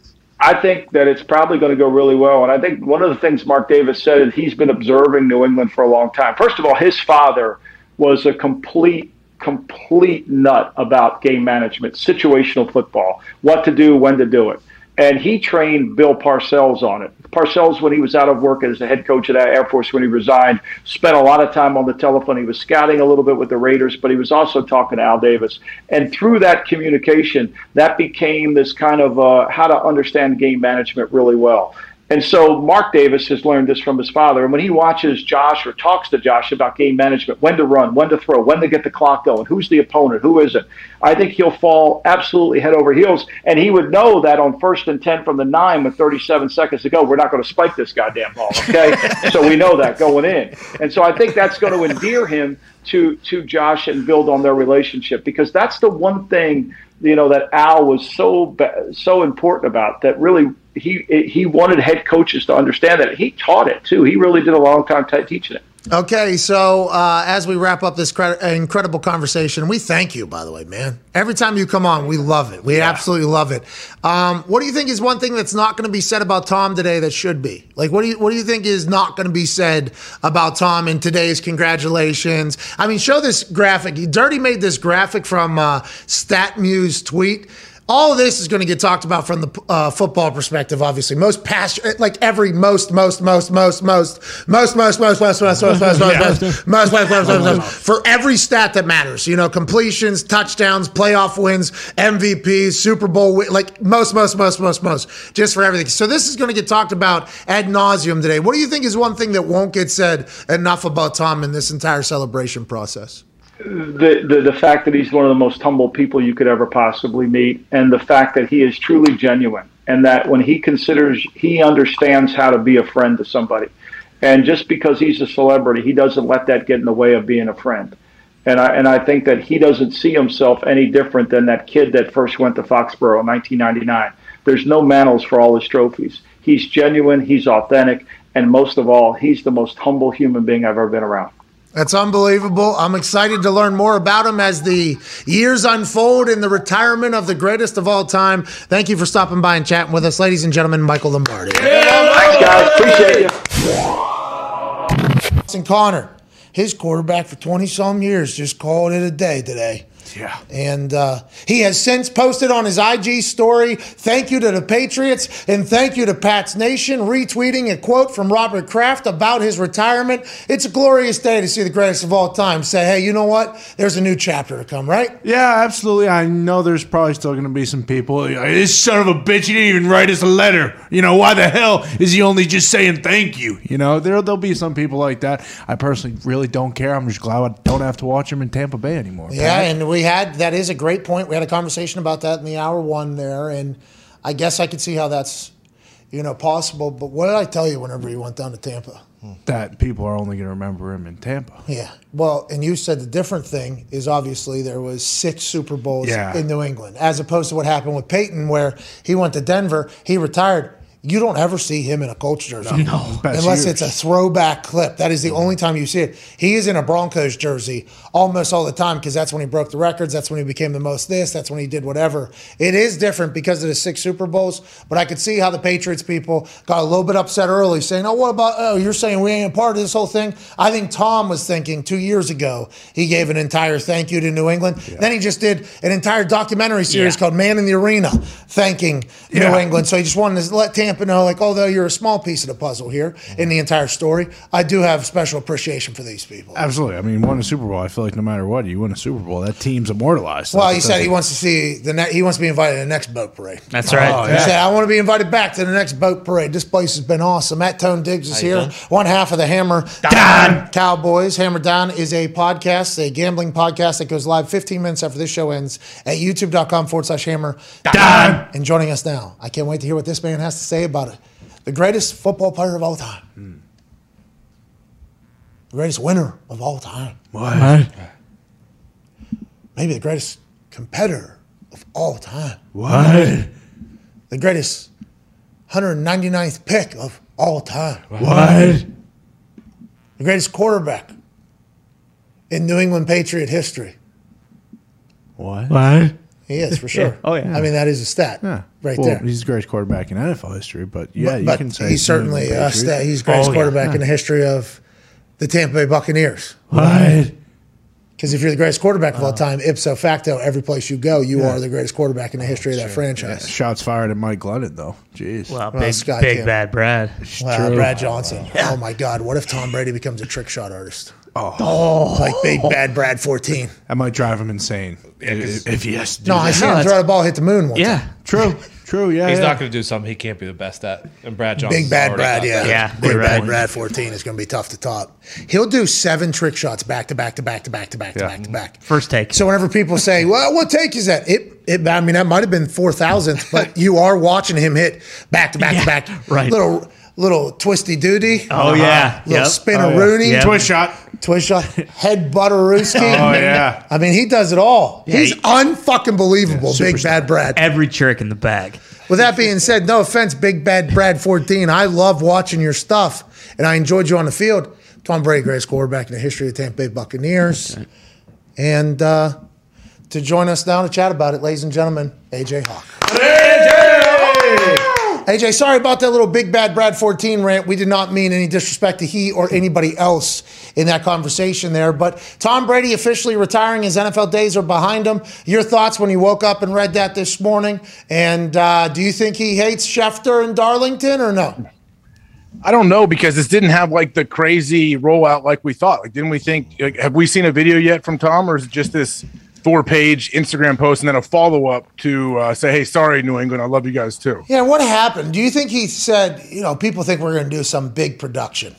I think that it's probably going to go really well. And I think one of the things Mark Davis said is he's been observing New England for a long time. First of all, his father was a complete, complete nut about game management, situational football, what to do, when to do it. And he trained Bill Parcells on it. Parcells, when he was out of work as the head coach of that Air Force when he resigned, spent a lot of time on the telephone. He was scouting a little bit with the Raiders, but he was also talking to Al Davis. And through that communication, that became this kind of uh, how to understand game management really well. And so Mark Davis has learned this from his father. And when he watches Josh or talks to Josh about game management, when to run, when to throw, when to get the clock going, who's the opponent, who isn't, I think he'll fall absolutely head over heels. And he would know that on first and 10 from the nine with 37 seconds to go, we're not going to spike this goddamn ball. Okay. so we know that going in. And so I think that's going to endear him to, to Josh and build on their relationship because that's the one thing you know that Al was so so important about that really he he wanted head coaches to understand that. He taught it too. He really did a long time t- teaching it Okay, so uh, as we wrap up this cre- incredible conversation, we thank you, by the way, man. Every time you come on, we love it. We absolutely love it. Um, what do you think is one thing that's not going to be said about Tom today that should be? Like, what do you what do you think is not going to be said about Tom in today's congratulations? I mean, show this graphic. Dirty made this graphic from uh, StatMuse tweet. All of this is going to get talked about from the uh, football perspective, obviously. Most passionate, like every most, most, most, most, most, most, most, most, most, most, most, most, most, most, most, most, most, most, most, for every stat that matters. You know, completions, touchdowns, playoff wins, MVPs, Super Bowl, like most, most, most, most, most, just for everything. So this is going to get talked about ad nauseum today. What do you think is one thing that won't get said enough about Tom in this entire celebration process? The, the the fact that he's one of the most humble people you could ever possibly meet and the fact that he is truly genuine and that when he considers he understands how to be a friend to somebody. And just because he's a celebrity he doesn't let that get in the way of being a friend. And I and I think that he doesn't see himself any different than that kid that first went to Foxborough in 1999 there's no mantles for all his trophies. He's genuine he's authentic and most of all he's the most humble human being I've ever been around That's unbelievable. I'm excited to learn more about him as the years unfold in the retirement of the greatest of all time. Thank you for stopping by and chatting with us, ladies and gentlemen. Michael Lombardi. Thanks, guys. Appreciate you. And Connor, his quarterback for 20 some years, just called it a day today. Yeah. And uh, he has since posted on his IG story, thank you to the Patriots and thank you to Pats Nation, retweeting a quote from Robert Kraft about his retirement. It's a glorious day to see the greatest of all time say, hey, you know what? There's a new chapter to come, right? Yeah, absolutely. I know there's probably still going to be some people. This son of a bitch, he didn't even write us a letter. You know, why the hell is he only just saying thank you? You know, there, there'll be some people like that. I personally really don't care. I'm just glad I don't have to watch him in Tampa Bay anymore. Yeah, and we had that is a great point. We had a conversation about that in the hour one there, and I guess I could see how that's you know, possible. But what did I tell you whenever he went down to Tampa? That people are only going to remember him in Tampa. Yeah. Well, and you said the different thing is obviously there was six Super Bowls Yeah. in New England, as opposed to what happened with Peyton, where he went to Denver, he retired. You don't ever see him in a Colts jersey. No. Unless years. it's a throwback clip. That is the only time you see it. He is in a Broncos jersey almost all the time because that's when he broke the records. That's when he became the most this. That's when he did whatever. It is different because of the six Super Bowls, but I could see how the Patriots people got a little bit upset early saying, oh, what about, oh, you're saying we ain't a part of this whole thing? I think Tom was thinking two years ago he gave an entire thank you to New England. Then he just did an entire documentary series Yeah. called Man in the Arena thanking New England. So he just wanted to let Tampa know, like, although you're a small piece of the puzzle here in the entire story, I do have special appreciation for these people. Absolutely. I mean, won a Super Bowl. I feel like no matter what, you win a Super Bowl, that team's immortalized. Well, he said he wants to see the ne- he wants to be invited to the next boat parade. That's right. Oh, He yeah. said, I want to be invited back to the next boat parade. This place has been awesome. Matt Tone Diggs is here. One half of the Hammer Down Cowboys. Hammer Down is a podcast, a gambling podcast that goes live 15 minutes after this show ends at youtube.com forward slash hammer down. And joining us now, I can't wait to hear what this man has to say about it. The greatest football player of all time. Hmm. The greatest winner of all time. What? Maybe the greatest competitor of all time. What? The greatest 199th pick of all time. What? The greatest quarterback in New England Patriot history. What? What? He is for sure. Oh, yeah. I mean, that is a stat Yeah. right well, there. He's the greatest quarterback in NFL history, but yeah, but you but can say he's certainly New a stat. He's the greatest Oh, yeah. quarterback in the history of the Tampa Bay Buccaneers. What? Because if you're the greatest quarterback of all time, ipso facto, every place you go, you are the greatest quarterback in the history of that franchise. Shots fired at Mike Glennon, though. Jeez. Well, Well, big, Scott big Kim. bad Brad. Wow, True. Brad Johnson. Oh my God! What if Tom Brady becomes a trick shot artist? Oh, oh. like Big Bad Brad 14. That might drive him insane. if, if he has to do No, I that. see him that's- throw the ball, hit the moon once. Yeah. True. True. Yeah. He's yeah. not going to do something he can't be the best at. And Brad Johnson. Big Bad Brad, yeah. Yeah, Big Bad right. Brad 14 is going to be tough to top. He'll do seven trick shots back to back to back to back to back to back to back. First take. So whenever people say, "Well, what take is that?" It, it I mean, that might have been four thousandth, but you are watching him hit back to back to back. right. Little little twisty duty. Oh, yeah. Little Yep. spinner Oh, yeah. Rooney. Yep. Twist shot. Twist shot. Head butterooski. Oh, yeah. I mean, he does it all. He's he- unfucking believable. Big superstar. bad Brad. Every trick in the bag. With that being said, no offense, Big Bad Brad 14. I love watching your stuff, and I enjoyed you on the field. Tom Brady, greatest quarterback in the history of the Tampa Bay Buccaneers. And uh, to join us now to chat about it, ladies and gentlemen, AJ Hawk. AJ, sorry about that little Big Bad Brad 14 rant. We did not mean any disrespect to he or anybody else in that conversation there. But Tom Brady officially retiring. His NFL days are behind him. Your thoughts when you woke up and read that this morning? And uh, do you think he hates Schefter and Darlington or no? I don't know because this didn't have like the crazy rollout like we thought. Like, didn't we think? Like, have we seen a video yet from Tom, or is it just this four-page Instagram post and then a follow-up to uh, say, "Hey, sorry, New England, I love you guys too." Yeah, what happened? Do you think he said, you know, people think we're going to do some big production?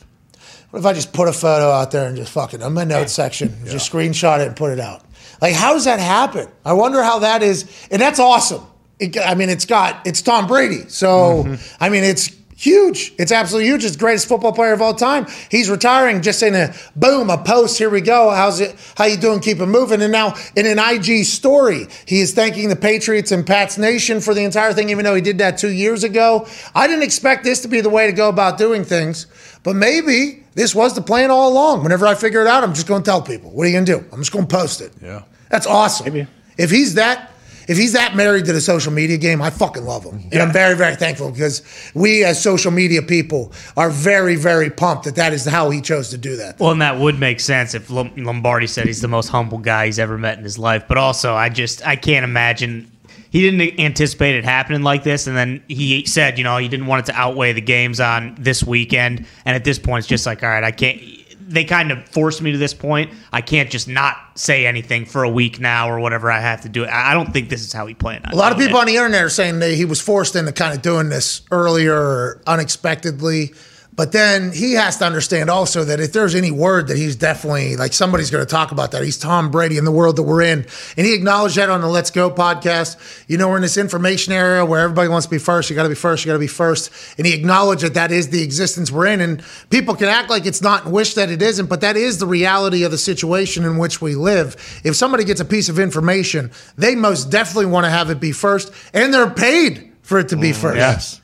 What if I just put a photo out there and just fucking in my notes section, just screenshot it and put it out? Like, how does that happen? I wonder how that is. And that's awesome. It, I mean, it's got, it's Tom Brady. So, I mean, it's huge. It's absolutely huge. It's the greatest football player of all time. He's retiring just in a boom, a post. Here we go. How's it? How you doing? Keep it moving. And now in an IG story, he is thanking the Patriots and Pats Nation for the entire thing, even though he did that two years ago. I didn't expect this to be the way to go about doing things, but maybe this was the plan all along. Whenever I figure it out, I'm just going to tell people. What are you going to do? I'm just going to post it. Yeah. That's awesome. If he's that if he's that married to the social media game, I fucking love him. And I'm very, very thankful because we as social media people are very, very pumped that that is how he chose to do that. Well, and that would make sense if Lombardi said he's the most humble guy he's ever met in his life. But also, I just I can't imagine he didn't anticipate it happening like this, and then he said, you know, he didn't want it to outweigh the games on this weekend. And at this point, it's just like, all right, I can't. They kind of forced me to this point. I can't just not say anything for a week now or whatever I have to do. I I don't think this is how he planned. A lot of people it. on the internet are saying that he was forced into kind of doing this earlier unexpectedly. But then he has to understand also that if there's any word that he's definitely like somebody's going to talk about that, he's Tom Brady in the world that we're in. And he acknowledged that on the Let's Go podcast. You know, we're in this information era where everybody wants to be first. You got to be first. You got to be first. And he acknowledged that that is the existence we're in. And people can act like it's not and wish that it isn't, but that is the reality of the situation in which we live. If somebody gets a piece of information, they most definitely want to have it be first, and they're paid for it to be mm, first. Yes.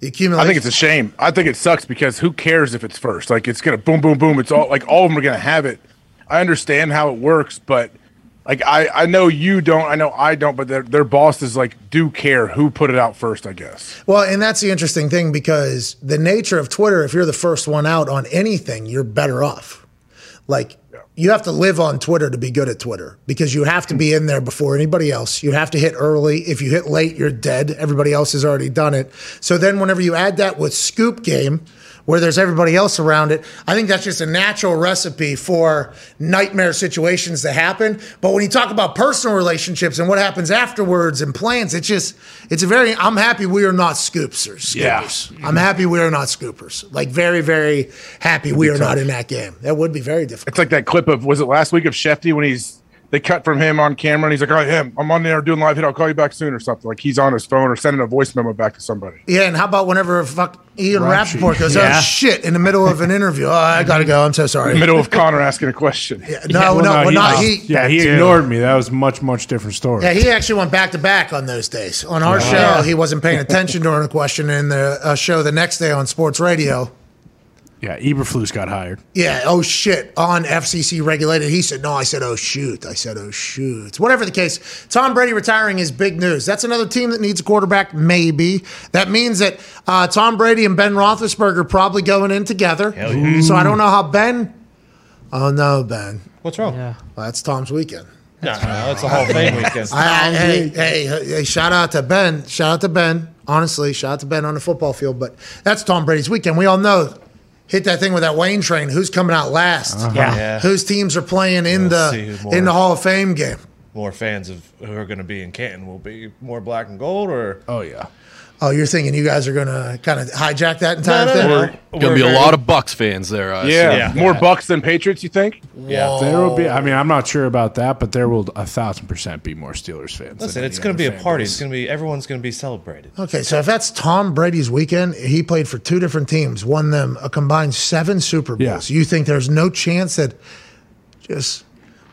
The I think it's a shame. I think it sucks because who cares if it's first? Like it's gonna boom, boom, boom. It's all like all of them are gonna have it. I understand how it works, but like I, I know you don't. I know I don't. But their their bosses like do care who put it out first. I guess. Well, and that's the interesting thing because the nature of Twitter, if you're the first one out on anything, you're better off. Like, you have to live on Twitter to be good at Twitter because you have to be in there before anybody else. You have to hit early. If you hit late, you're dead. Everybody else has already done it. So then, whenever you add that with Scoop Game, where there's everybody else around it, I think that's just a natural recipe for nightmare situations to happen. But when you talk about personal relationships and what happens afterwards and plans, it's just, it's a very, I'm happy we are not scoopsers. Yeah. Scoopers. I'm happy we are not scoopers. Like, very, very happy we are not in that game. That would be very difficult. It's like that clip of was it last week of Schefty when he's they cut from him on camera and he's like, "All right, him, I'm on there doing live hit. I'll call you back soon or something." Like he's on his phone or sending a voice memo back to somebody. Yeah, and how about whenever fuck Ian Rap Rappaport goes, Yeah. oh shit, in the middle of an interview. Oh, I gotta go. I'm so sorry. In the middle of Connor asking a question. Yeah, no, Well, no, well, he not he. Yeah, he too. ignored me. That was a much, much different story. Yeah, he actually went back to back on those days. On our show, he wasn't paying attention during a question. In the uh, show the next day on sports radio, yeah, Eberflus got hired. yeah, oh shit, on FCC regulated. He said, no, I said, oh shoot. I said, oh shoot. Whatever the case, Tom Brady retiring is big news. That's another team that needs a quarterback, maybe. That means that uh, Tom Brady and Ben Roethlisberger probably going in together. So I don't know how Ben. Oh no, Ben. What's wrong? Yeah. Well, that's Tom's weekend. No, no, it's a Hall of Fame weekend. I, I, hey, hey, hey, shout out to Ben. Shout out to Ben. Honestly, shout out to Ben on the football field. But that's Tom Brady's weekend. We all know. Hit that thing with that Wayne train. Who's coming out last? Uh-huh. Yeah. Yeah. Whose teams are playing in We'll the more- in the Hall of Fame game? More fans of who are going to be in Canton will be more black and gold, or Oh yeah. Oh, you're thinking you guys are going to kind of hijack that entire No, no, thing? no. We're We're gonna be a lot of Bucs fans there. I Yeah, Yeah. more Bucs than Patriots. You think? yeah. There will be. I mean, I'm not sure about that, but there will a thousand percent be more Steelers fans. Listen, it's going to be a party. base. It's going to be everyone's going to be celebrated. Okay, so if that's Tom Brady's weekend, he played for two different teams, won them a combined seven Super Bowls. Yeah. You think there's no chance that just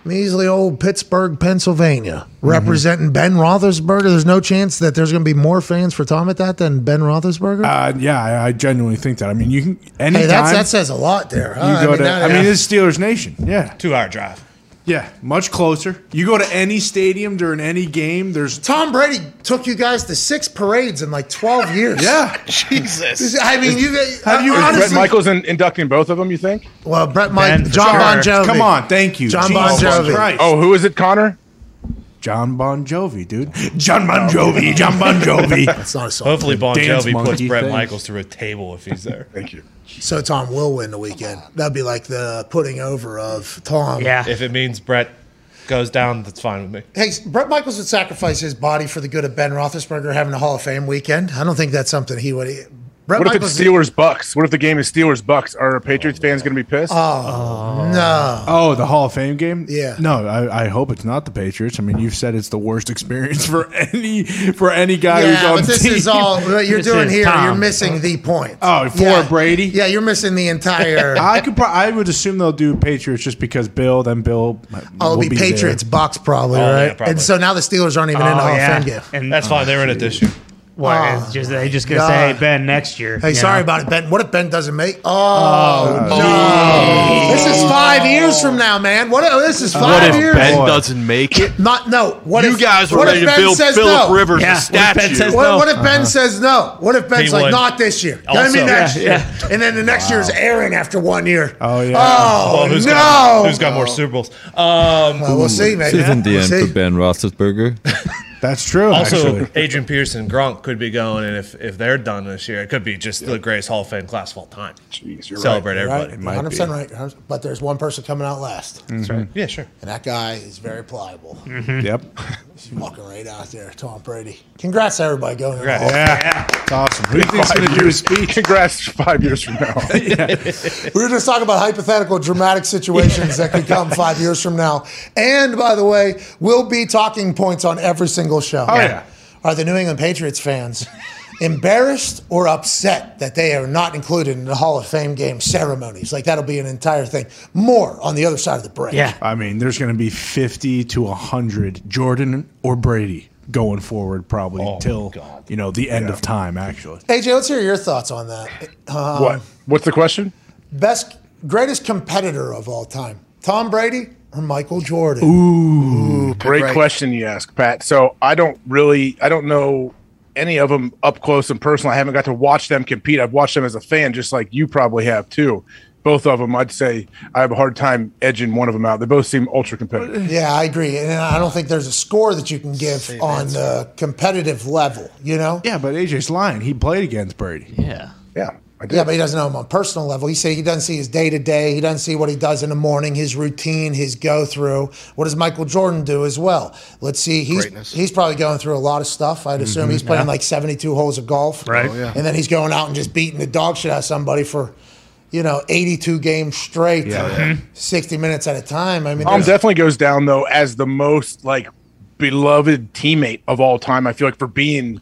measly old Pittsburgh, Pennsylvania, Mm-hmm. representing Ben Roethlisberger? There's no chance that there's going to be more fans for Tom at that than Ben Roethlisberger. Uh, yeah, I, I genuinely think that. I mean, you can anytime hey, that says a lot there. huh? you go to. that- I mean, it's Steelers Nation. Yeah, Two hour drive. Yeah, much closer. You go to any stadium during any game. There's Tom Brady took you guys to six parades in like 12 years. yeah. Jesus. I mean, you Have you- Is Bret honestly, Michaels in, inducting both of them. You think? Well, Bret Mike, John sure. Bon Jovi. Come on, thank you, John Bon Jesus Jovi. Christ. Oh, who is it, Connor? John Bon Jovi, dude. John Bon Jovi. John Bon Jovi. It's not a song. Hopefully, Bon Dance Jovi puts monkey Bret thing. Michaels through a table if he's there. Thank you. So Tom will win the weekend. That'd be like the putting over of Tom. Yeah. if it means Bret goes down, that's fine with me. Hey, Bret Michaels would sacrifice his body for the good of Ben Roethlisberger having a Hall of Fame weekend. I don't think that's something he would. Bret What if Michaels. it's Steelers Bucs? What if the game is Steelers Bucs? Are Patriots fans going to be pissed? Oh, oh no. Oh, the Hall of Fame game? Yeah. No, I, I hope it's not the Patriots. I mean, you've said it's the worst experience for any for any guy who's Yeah, on but this team. is all what you're This doing here. Tom. You're missing the point. Oh, for yeah. Brady? Yeah, you're missing the entire. I could. Pro- I would assume they'll do Patriots just because Bill. Then Bill. Oh, it'll will be there. Patriots Bucs probably, Oh, yeah, right? probably. And so now the Steelers aren't even in the Oh, Hall yeah. of Fame game. And That's fine. They were in it this year. What, Oh, it's just they just gonna God. say, hey, Ben, next year. Hey, sorry know? about it, Ben. What if Ben doesn't make? Oh, no! This is five years from now, man. What? If, this is five What if years. Ben doesn't make it? Not no. What you if, guys were what ready if to Ben build says Philip no? Rivers Yeah, a what if Ben statue. says What, no. what if Ben says no? What if Ben's He like, would. not this year? Give me Also- next Yeah, year. yeah. And then the next year is Aaron after one year. Oh yeah. Oh Well, who's no! got, who's got more Super Bowls? Um, Well, we'll see, maybe. This isn't the end for Ben Roethlisberger. That's true. Also, actually. Adrian Peterson, Gronk could be going, and if, if they're done this year, it could be just the greatest Hall of Fame class of all time. Jeez, you're Celebrate right. everybody. 100 percent right. But there's one person coming out last, That's right. Mm-hmm. Yeah, sure. and that guy is very pliable. Yep. He's walking right out there, Tom Brady. Congrats, to everybody going. in the Hall. Yeah. It's awesome. Who do you think's Five going to do his speech? Congrats, five years from now. We were just talking about hypothetical dramatic situations that could come five years from now. And by the way, we'll be talking points on every single show. Oh, yeah. Are the New England Patriots fans embarrassed or upset that they are not included in the Hall of Fame game ceremonies? Like that'll be an entire thing. More on the other side of the break. Yeah. I mean, there's going to be 50 to 100 Jordan or Brady going forward probably Oh, my you know the end of time actually. AJ, let's hear your thoughts on that. Um, what? What's the question? Best, greatest competitor of all time, Tom Brady or Michael Jordan? Ooh. Great right. question you ask, Pat. So I don't really, I don't know any of them up close and personal. I haven't got to watch them compete. I've watched them as a fan, just like you probably have too. Both of them, I'd say I have a hard time edging one of them out. They both seem ultra competitive. Yeah, I agree, and I don't think there's a score that you can give on the competitive level. You know? Yeah, but AJ's lying. He played against Brady. Yeah. Yeah, I did. Yeah, but he doesn't know him on a personal level. He said he doesn't see his day to day. He doesn't see what he does in the morning, his routine, his go through. What does Michael Jordan do as well? Let's see. He's Greatness. he's probably going through a lot of stuff. I'd mm-hmm. assume he's playing like seventy two holes of golf, Right. Oh, yeah. And then he's going out and just beating the dog shit out of somebody for, you know, eighty two games straight, sixty minutes at a time. I mean, Tom definitely goes down though as the most like beloved teammate of all time. I feel like for being,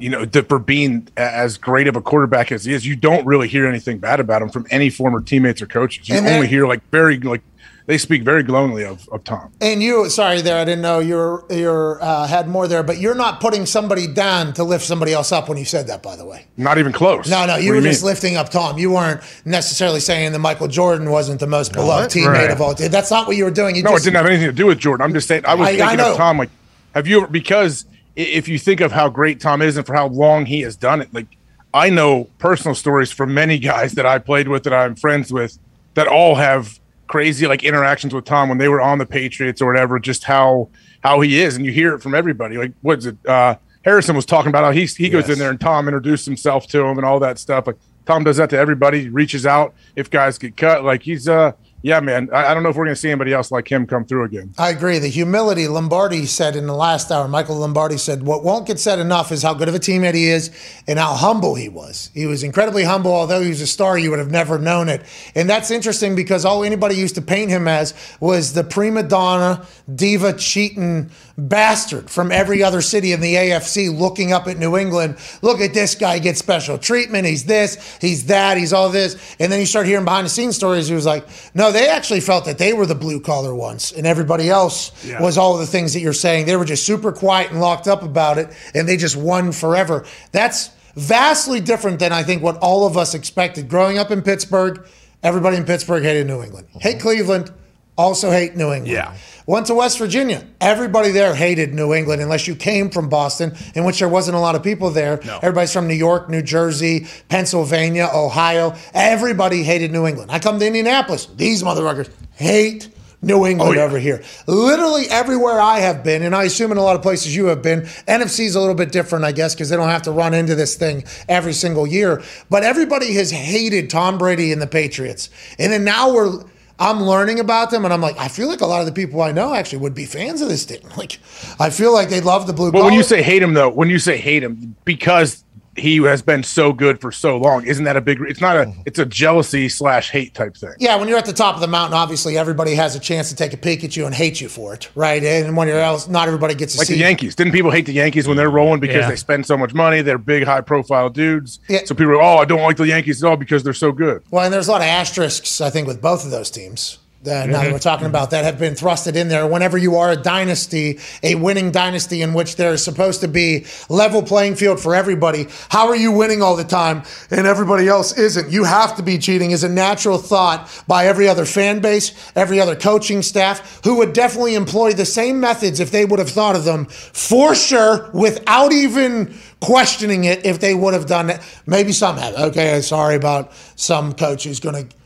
you know, th- for being as great of a quarterback as he is, you don't really hear anything bad about him from any former teammates or coaches. You And only then- hear like very like they speak very glowingly of, of Tom. And you, sorry, there, I didn't know you're you're uh, had more there, but you're not putting somebody down to lift somebody else up when you said that, by the way. Not even close. No, no, you do were just mean? lifting up Tom. You weren't necessarily saying that Michael Jordan wasn't the most beloved teammate Right. of all. That's not what you were doing. You No, just, it didn't have anything to do with Jordan. I'm just saying I was I- I thinking know. of Tom. Like, have you ever because i- if you think of how great Tom is and for how long he has done it, like I know personal stories from many guys that I played with that I'm friends with that all have crazy like interactions with Tom when they were on the Patriots or whatever. Just how how he is, and you hear it from everybody. Like, what's it? Uh, Harrison was talking about how he he goes Yes. in there and Tom introduced himself to him and all that stuff. Like Tom does that to everybody. He reaches out if guys get cut. Like he's uh yeah man. I, I don't know if we're gonna see anybody else like him come through again. I agree. The humility Lombardi said in the last hour, Michael Lombardi said, what won't get said enough is how good of a teammate he is and how humble he was. He was incredibly humble, although he was a star, you would have never known it. And that's interesting because all anybody used to paint him as was the prima donna, diva, cheating bastard from every other city in the AFC looking up at New England. Look at this guy get special treatment. He's this, he's that, he's all this. And then you start hearing behind the scenes stories. He was like, no, they actually felt that they were the blue collar ones and everybody else was all the things that you're saying. They were just super quiet and locked up about it and they just won forever. That's vastly different than I think what all of us expected. Growing up in Pittsburgh, everybody in Pittsburgh hated New England. Hate mm-hmm. Cleveland, also hate New England. Yeah. Went to West Virginia. Everybody there hated New England unless you came from Boston, in which there wasn't a lot of people there. Everybody's from New York, New Jersey, Pennsylvania, Ohio. Everybody hated New England. I come to Indianapolis. These motherfuckers hate New England oh, over here. Literally everywhere I have been, and I assume in a lot of places you have been, NFC is a little bit different, I guess, because they don't have to run into this thing every single year. But everybody has hated Tom Brady and the Patriots. And then now we're I'm learning about them, and I'm like, I feel like a lot of the people I know actually would be fans of this team. Like, I feel like they love the blue. But when you say hate them, though, when you say hate them, because he has been so good for so long, isn't that a big? It's not a. Mm-hmm. It's a jealousy slash hate type thing. yeah, when you're at the top of the mountain, obviously everybody has a chance to take a peek at you and hate you for it, right? And when you're else, not everybody gets to Like see. the Yankees, didn't people hate the Yankees when they're rolling because Yeah. they spend so much money? They're big, high profile dudes. Yeah. So people are, oh, I don't like the Yankees at all because they're so good. Well, and there's a lot of asterisks, I think, with both of those teams. Now that mm-hmm. we're talking about that, have been thrusted in there. Whenever you are a dynasty, a winning dynasty in which there's supposed to be level playing field for everybody, how are you winning all the time and everybody else isn't? You have to be cheating is a natural thought by every other fan base, every other coaching staff, who would definitely employ the same methods if they would have thought of them for sure, without even questioning it. If they would have done it, maybe some have. Okay, sorry about some coach who's going to.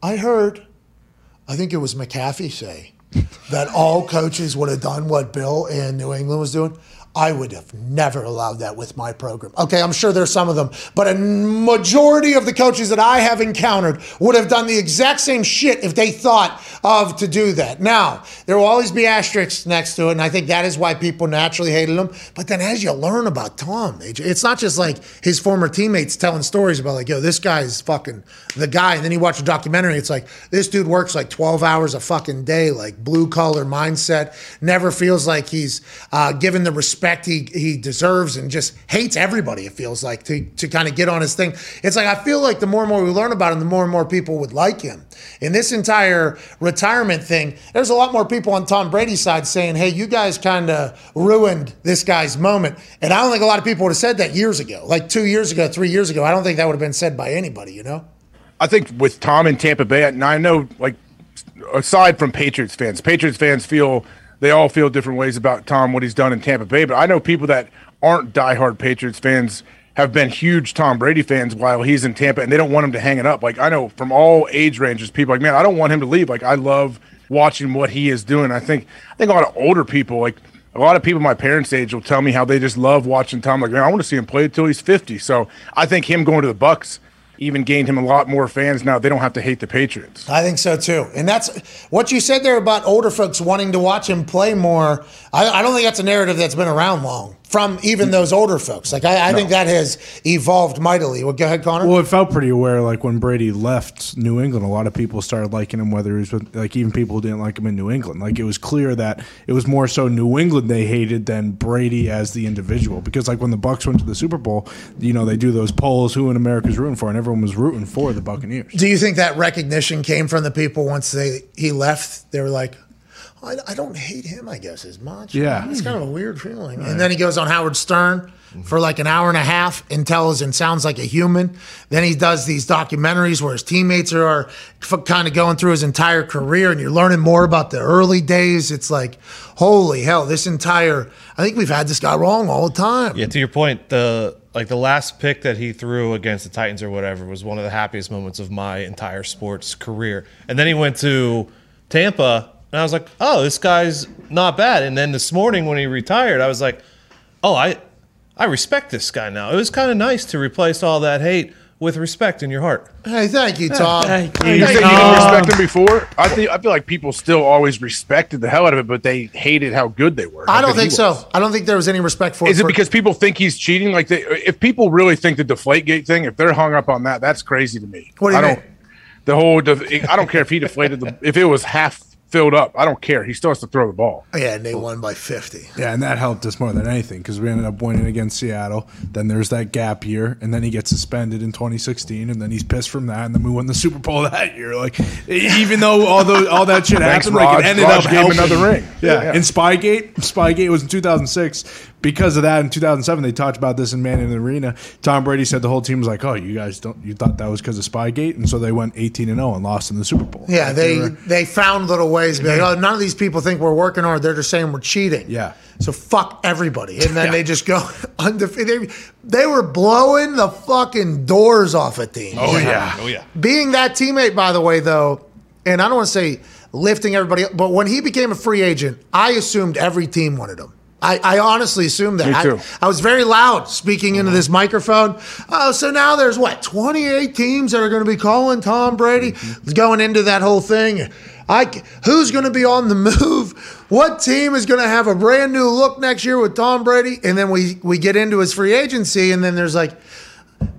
I heard, I think it was McAfee say that all coaches would have done what Bill and New England was doing, I would have never allowed that with my program. Okay, I'm sure there's some of them, but a majority of the coaches that I have encountered would have done the exact same shit if they thought of to do that. Now, there will always be asterisks next to it, and I think that is why people naturally hated him. But then as you learn about Tom, it's not just like his former teammates telling stories about like, yo, this guy's fucking the guy. And then you watch a documentary, it's like this dude works like 12 hours a fucking day, like blue collar mindset, never feels like he's uh, given the respect he he deserves and just hates everybody, it feels like, to, to kind of get on his thing. It's like I feel like the more and more we learn about him, the more and more people would like him. In this entire retirement thing, there's a lot more people on Tom Brady's side saying, hey, you guys kind of ruined this guy's moment. And I don't think a lot of people would have said that years ago, like two years ago, three years ago. I don't think that would have been said by anybody, you know? I think with Tom in Tampa Bay, and I know, like, aside from Patriots fans, Patriots fans feel they all feel different ways about Tom, what he's done in Tampa Bay. But I know people that aren't diehard Patriots fans have been huge Tom Brady fans while he's in Tampa, and they don't want him to hang it up. Like I know from all age ranges, people like, man, I don't want him to leave. Like I love watching what he is doing. I think I think a lot of older people, like a lot of people my parents' age, will tell me how they just love watching Tom. Like, man, I want to see him play until he's fifty. So I think him going to the Bucks even gained him a lot more fans now. They don't have to hate the Patriots. I think so too. And that's what you said there about older folks wanting to watch him play more. I, I don't think that's a narrative that's been around long from even mm. those older folks. Like I, I think that has evolved mightily. Well, go ahead, Connor. Well, it felt pretty aware. Like when Brady left New England, a lot of people started liking him. Whether he was with, like even people who didn't like him in New England. Like it was clear that it was more so New England they hated than Brady as the individual. Because like when the Bucs went to the Super Bowl, you know they do those polls who in America's rooting for, and everyone was rooting for the Buccaneers. Do you think that recognition came from the people once they he left? They were like, I, I don't hate him, I guess, as much. Yeah. It's kind of a weird feeling. And then he goes on Howard Stern for like an hour and a half and tells and sounds like a human. Then he does these documentaries where his teammates are, are f- kind of going through his entire career and you're learning more about the early days. It's like, holy hell, this entire, I think we've had this guy wrong all the time. Yeah, to your point, the like the last pick that he threw against the Titans or whatever was one of the happiest moments of my entire sports career. And then he went to Tampa, and I was like, "Oh, this guy's not bad." And then this morning when he retired, I was like, "Oh, I I respect this guy now." It was kind of nice to replace all that hate with respect in your heart. Hey, thank you, Tom. You said you didn't respect him before. I think I feel like people still always respected the hell out of it, but they hated how good they were. I don't think so. was. I don't think there was any respect for Is it for- because people think he's cheating? Like, they, if people really think the Deflategate thing, if they're hung up on that, that's crazy to me. What do you I mean? don't. The whole, def- I don't care if he deflated the. If it was half filled up, I don't care. He still has to throw the ball. Oh, yeah, and they won by 50. Yeah, and that helped us more than anything because we ended up winning against Seattle. Then there's that gap year, and then he gets suspended in 2016, and then he's pissed from that, and then we won the Super Bowl that year. Like, even though all those all that shit Thanks, happened, like Raj. it ended Raj up gave helping. another ring. Yeah. Yeah. and Spygate, Spygate was in 2006. Because of that, in 2007, they talked about this in Man in the Arena. Tom Brady said the whole team was like, "Oh, you guys don't, you thought that was because of Spygate," and so they went 18 and 0 and lost in the Super Bowl. Yeah, Like, they were- they found little ways to be like, oh, none of these people think we're working hard. They're just saying we're cheating. Yeah. So fuck everybody. And then they just go undefeated. They, they were blowing the fucking doors off a team. Oh yeah. Oh yeah. Being that teammate, by the way, though, and I don't want to say lifting everybody up, but when he became a free agent, I assumed every team wanted him. I, I honestly assumed that. I-. I, was very loud speaking into uh-huh. this microphone. Oh, so now there's what, 28 teams that are going to be calling Tom Brady mm-hmm. going into that whole thing. I, who's going to be on the move? What team is going to have a brand new look next year with Tom Brady? And then we, we get into his free agency, and then there's like,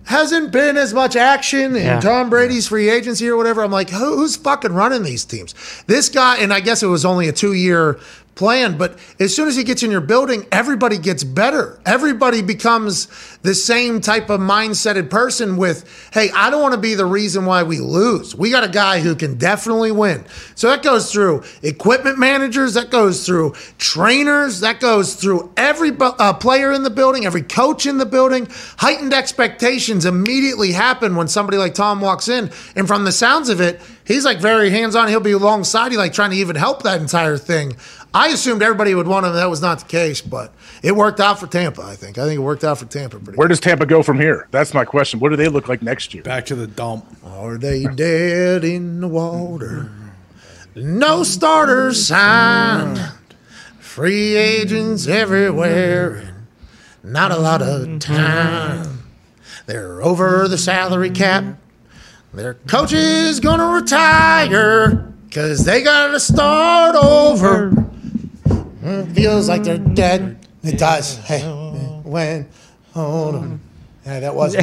hasn't been as much action in Yeah. Tom Brady's free agency or whatever. I'm like, Who, who's fucking running these teams? This guy, and I guess it was only a two year plan, but as soon as he gets in your building, everybody gets better. Everybody becomes the same type of mindseted person with, hey, I don't want to be the reason why we lose. We got a guy who can definitely win. So that goes through equipment managers, that goes through trainers, that goes through every uh, player in the building, every coach in the building. Heightened expectations immediately happen when somebody like Tom walks in. And from the sounds of it, he's like very hands on. He'll be alongside you, like trying to even help that entire thing. I assumed everybody would want him. That was not the case, but it worked out for Tampa, I think. I think it worked out for Tampa pretty Where does Tampa go from here? That's my question. What do they look like next year? back to the dump. Are they dead in the water? No starters signed. Free agents everywhere. and Not a lot of time. They're over the salary cap. Their coach is gonna retire because they gotta start over. Feels like they're dead. It does. Hey, when hold on. Yeah, that was. I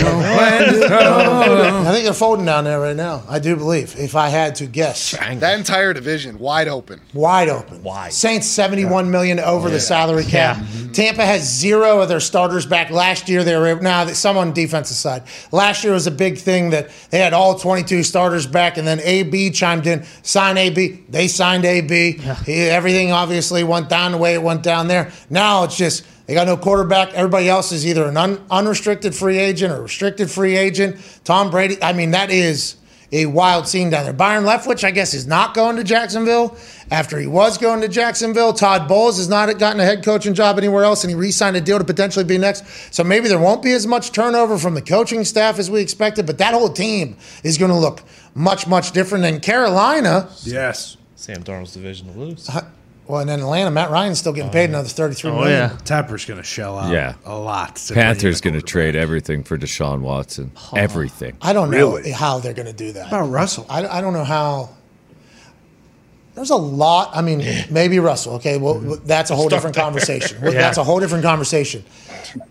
think they're folding down there right now. I do believe, if I had to guess, That entire division wide open. wide open. Wide. Saints seventy-one million over the salary cap. Mm-hmm. Tampa has zero of their starters back. Last year they were now that some on defensive side. Last year was a big thing that they had all twenty-two starters back, and then AB chimed in, sign AB. They signed AB. He- everything obviously went down the way it went down there. Now it's just. They got no quarterback. Everybody else is either an un- unrestricted free agent or restricted free agent. Tom Brady. I mean, that is a wild scene down there. Byron Leftwich, I guess, is not going to Jacksonville after he was going to Jacksonville. Todd Bowles has not gotten a head coaching job anywhere else, and he re signed a deal to potentially be next. So maybe there won't be as much turnover from the coaching staff as we expected, but that whole team is going to look much, much different than Carolina. Yes. Sam Darnold's division to lose. Well, and then Atlanta, Matt Ryan's still getting paid oh, another thirty-three Oh million. yeah. Tepper's going to shell out Yeah. a lot. to Panthers bring going to a trade everything for Deshaun Watson. Everything. I don't know how they're going to do that. What about Russell? I, I don't know how. There's a lot. I mean, maybe Russell. Okay, well, mm-hmm. that's a whole different conversation. Well, That's a whole different conversation.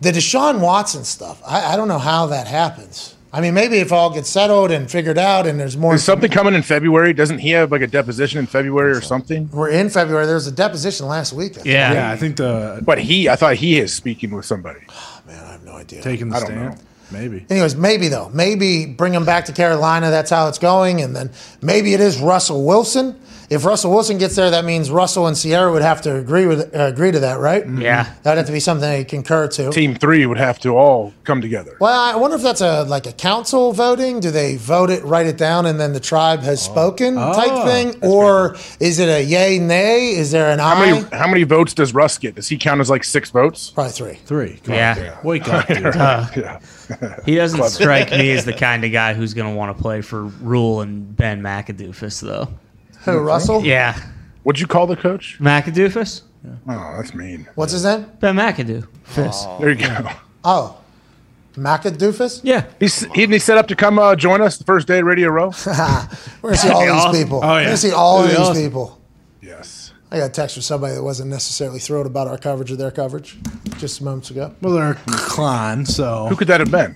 The Deshaun Watson stuff. I, I don't know how that happens. I mean, maybe if all gets settled and figured out, and there's more. Is something coming in February? Doesn't he have like a deposition in February or something? We're in February. There was a deposition last week. I think. Yeah. Yeah, I think the But he, I thought he is speaking with somebody. Oh, Man, I have no idea. taking the I don't stand. know. Maybe. Anyways, maybe though, maybe bring him back to Carolina. That's how it's going, and then maybe it is Russell Wilson. If Russell Wilson gets there, that means Russell and Ciara would have to agree with uh, agree to that, right? Yeah. that'd have to be something they concur to. Team three would have to all come together. Well, I wonder if that's a like a council voting. Do they vote it, write it down, and then the tribe has spoken type Oh, thing, or is it a yay nay? Is there an How aye? many how many votes does Russ get? Does he count as like six votes? Probably three. Three. Come Yeah. on. Wake up, dude. yeah. He doesn't strike me as the kind of guy who's going to want to play for Rhule and Ben McAdoofus, though. Who? Russell? Yeah. What'd you call the coach? McAdoofus? Oh, that's mean. What's his name? Ben McAdoofus. There you go. Oh, Macadoofus. Yeah. He's he, he set up to come uh, join us the first day at Radio Row. We're gonna see all these awesome. people. Oh, yeah. We're gonna see all That'd these be awesome. people. yes. I got a text from somebody that wasn't necessarily thrilled about our coverage of their coverage just moments ago. Well, they're a Klein, so Who could that have been?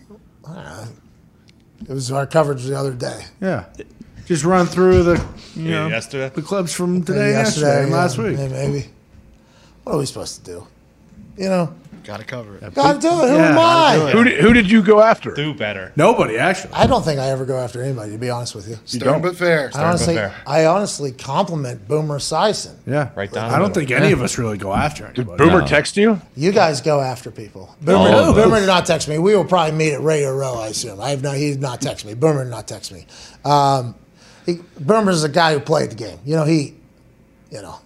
It was our coverage the other day. yeah. Just run through the you know yesterday. the clubs from today, yesterday, and yeah, last week. yeah, Maybe. What are we supposed to do? You know, Got to cover it. gotta do it. Who Yeah, am gotta I? Who did, who did you go after? Do better. Nobody actually. I don't think I ever go after anybody, to be honest with you. Stern don't. but fair. I honestly, fair. I honestly compliment Boomer Esiason. Yeah. Right down I don't middle. think any of us really go after anybody. Boomer text you? You guys go after people. Boomer, Oh, Boomer did not text me. We will probably meet at Radio Row, I assume. I have no, he did not text me. Boomer did not text me. Um, he, Boomer's a guy who played the game. You know, he, you know,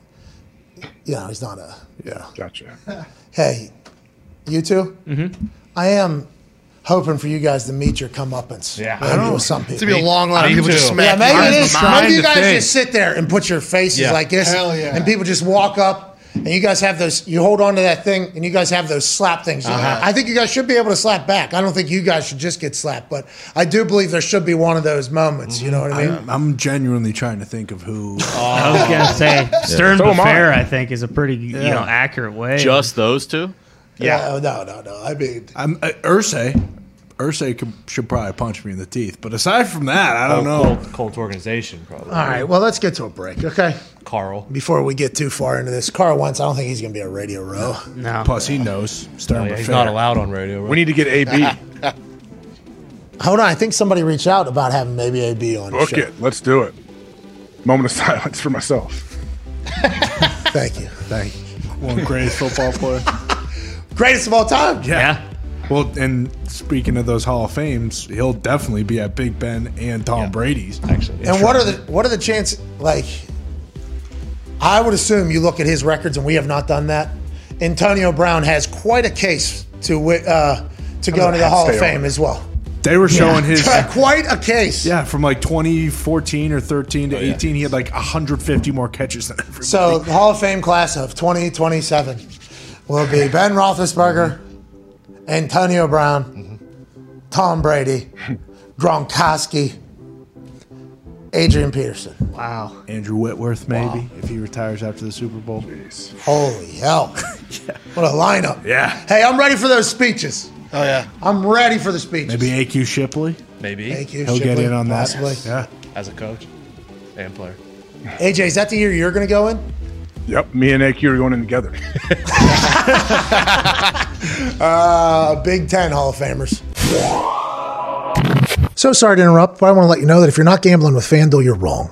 you know, he's not a, Yeah, gotcha. hey, you 2 Mm-hmm. I am hoping for you guys to meet your comeuppance. Yeah. I don't- with some It's people. going to be a long line of people too. just Yeah, maybe it is. Maybe you guys think. just sit there and put your faces Yeah. like this, Hell yeah. and people just walk up, and you guys have those. You hold on to that thing, and you guys have those slap things. Uh-huh. I think you guys should be able to slap back. I don't think you guys should just get slapped, but I do believe there should be one of those moments. You know what I mean? I'm, I'm genuinely trying to think of who. I was going to say, Stern So I. fair, I think, is a pretty you know accurate way. Just those two? yeah. No, no, no. I mean, I'm uh, Irsay. Irsay could, should probably punch me in the teeth, but aside from that, I don't know. Colt, Colt organization, probably. all right. Well, let's get to a break, okay? Carl. Before we get too far into this, Carl Wentz. I don't think he's going to be a radio row. No. Plus, he knows stern Oh, yeah, he's not allowed on radio. Right? We need to get AB. Hold on. I think somebody reached out about having maybe AB on. the Book show. it. Let's do it. Moment of silence for myself. Thank you. Thank you. One greatest football player. Greatest of all time. Yeah. Well, and speaking of those Hall of Fames, he'll definitely be at Big Ben and Tom Brady's. Actually, And what are the what are the chances? Like, I would assume you look at his records, and we have not done that. Antonio Brown has quite a case to uh, to go into the Hall of Fame it. as well. They were showing his quite a case. yeah from like 2014 or 13 to 18. He had like 150 more catches than everybody. So the Hall of Fame class of 2027 will be Ben Roethlisberger, Antonio Brown, mm-hmm. Tom Brady, Gronkowski, Adrian Peterson. Wow. Andrew Whitworth maybe if he retires after the Super Bowl. Holy hell! What a lineup! Yeah. Hey, I'm ready for those speeches. Oh yeah. I'm ready for the speeches. Maybe AQ Shipley. Maybe Thank you. He'll get in on that. possibly. Yeah. as a coach and player. AJ, is that the year you're going to go in? Yep, me and AQ are going in together. Uh, Big Ten Hall of Famers. So sorry to interrupt, but I want to let you know that if you're not gambling with FanDuel, you're wrong.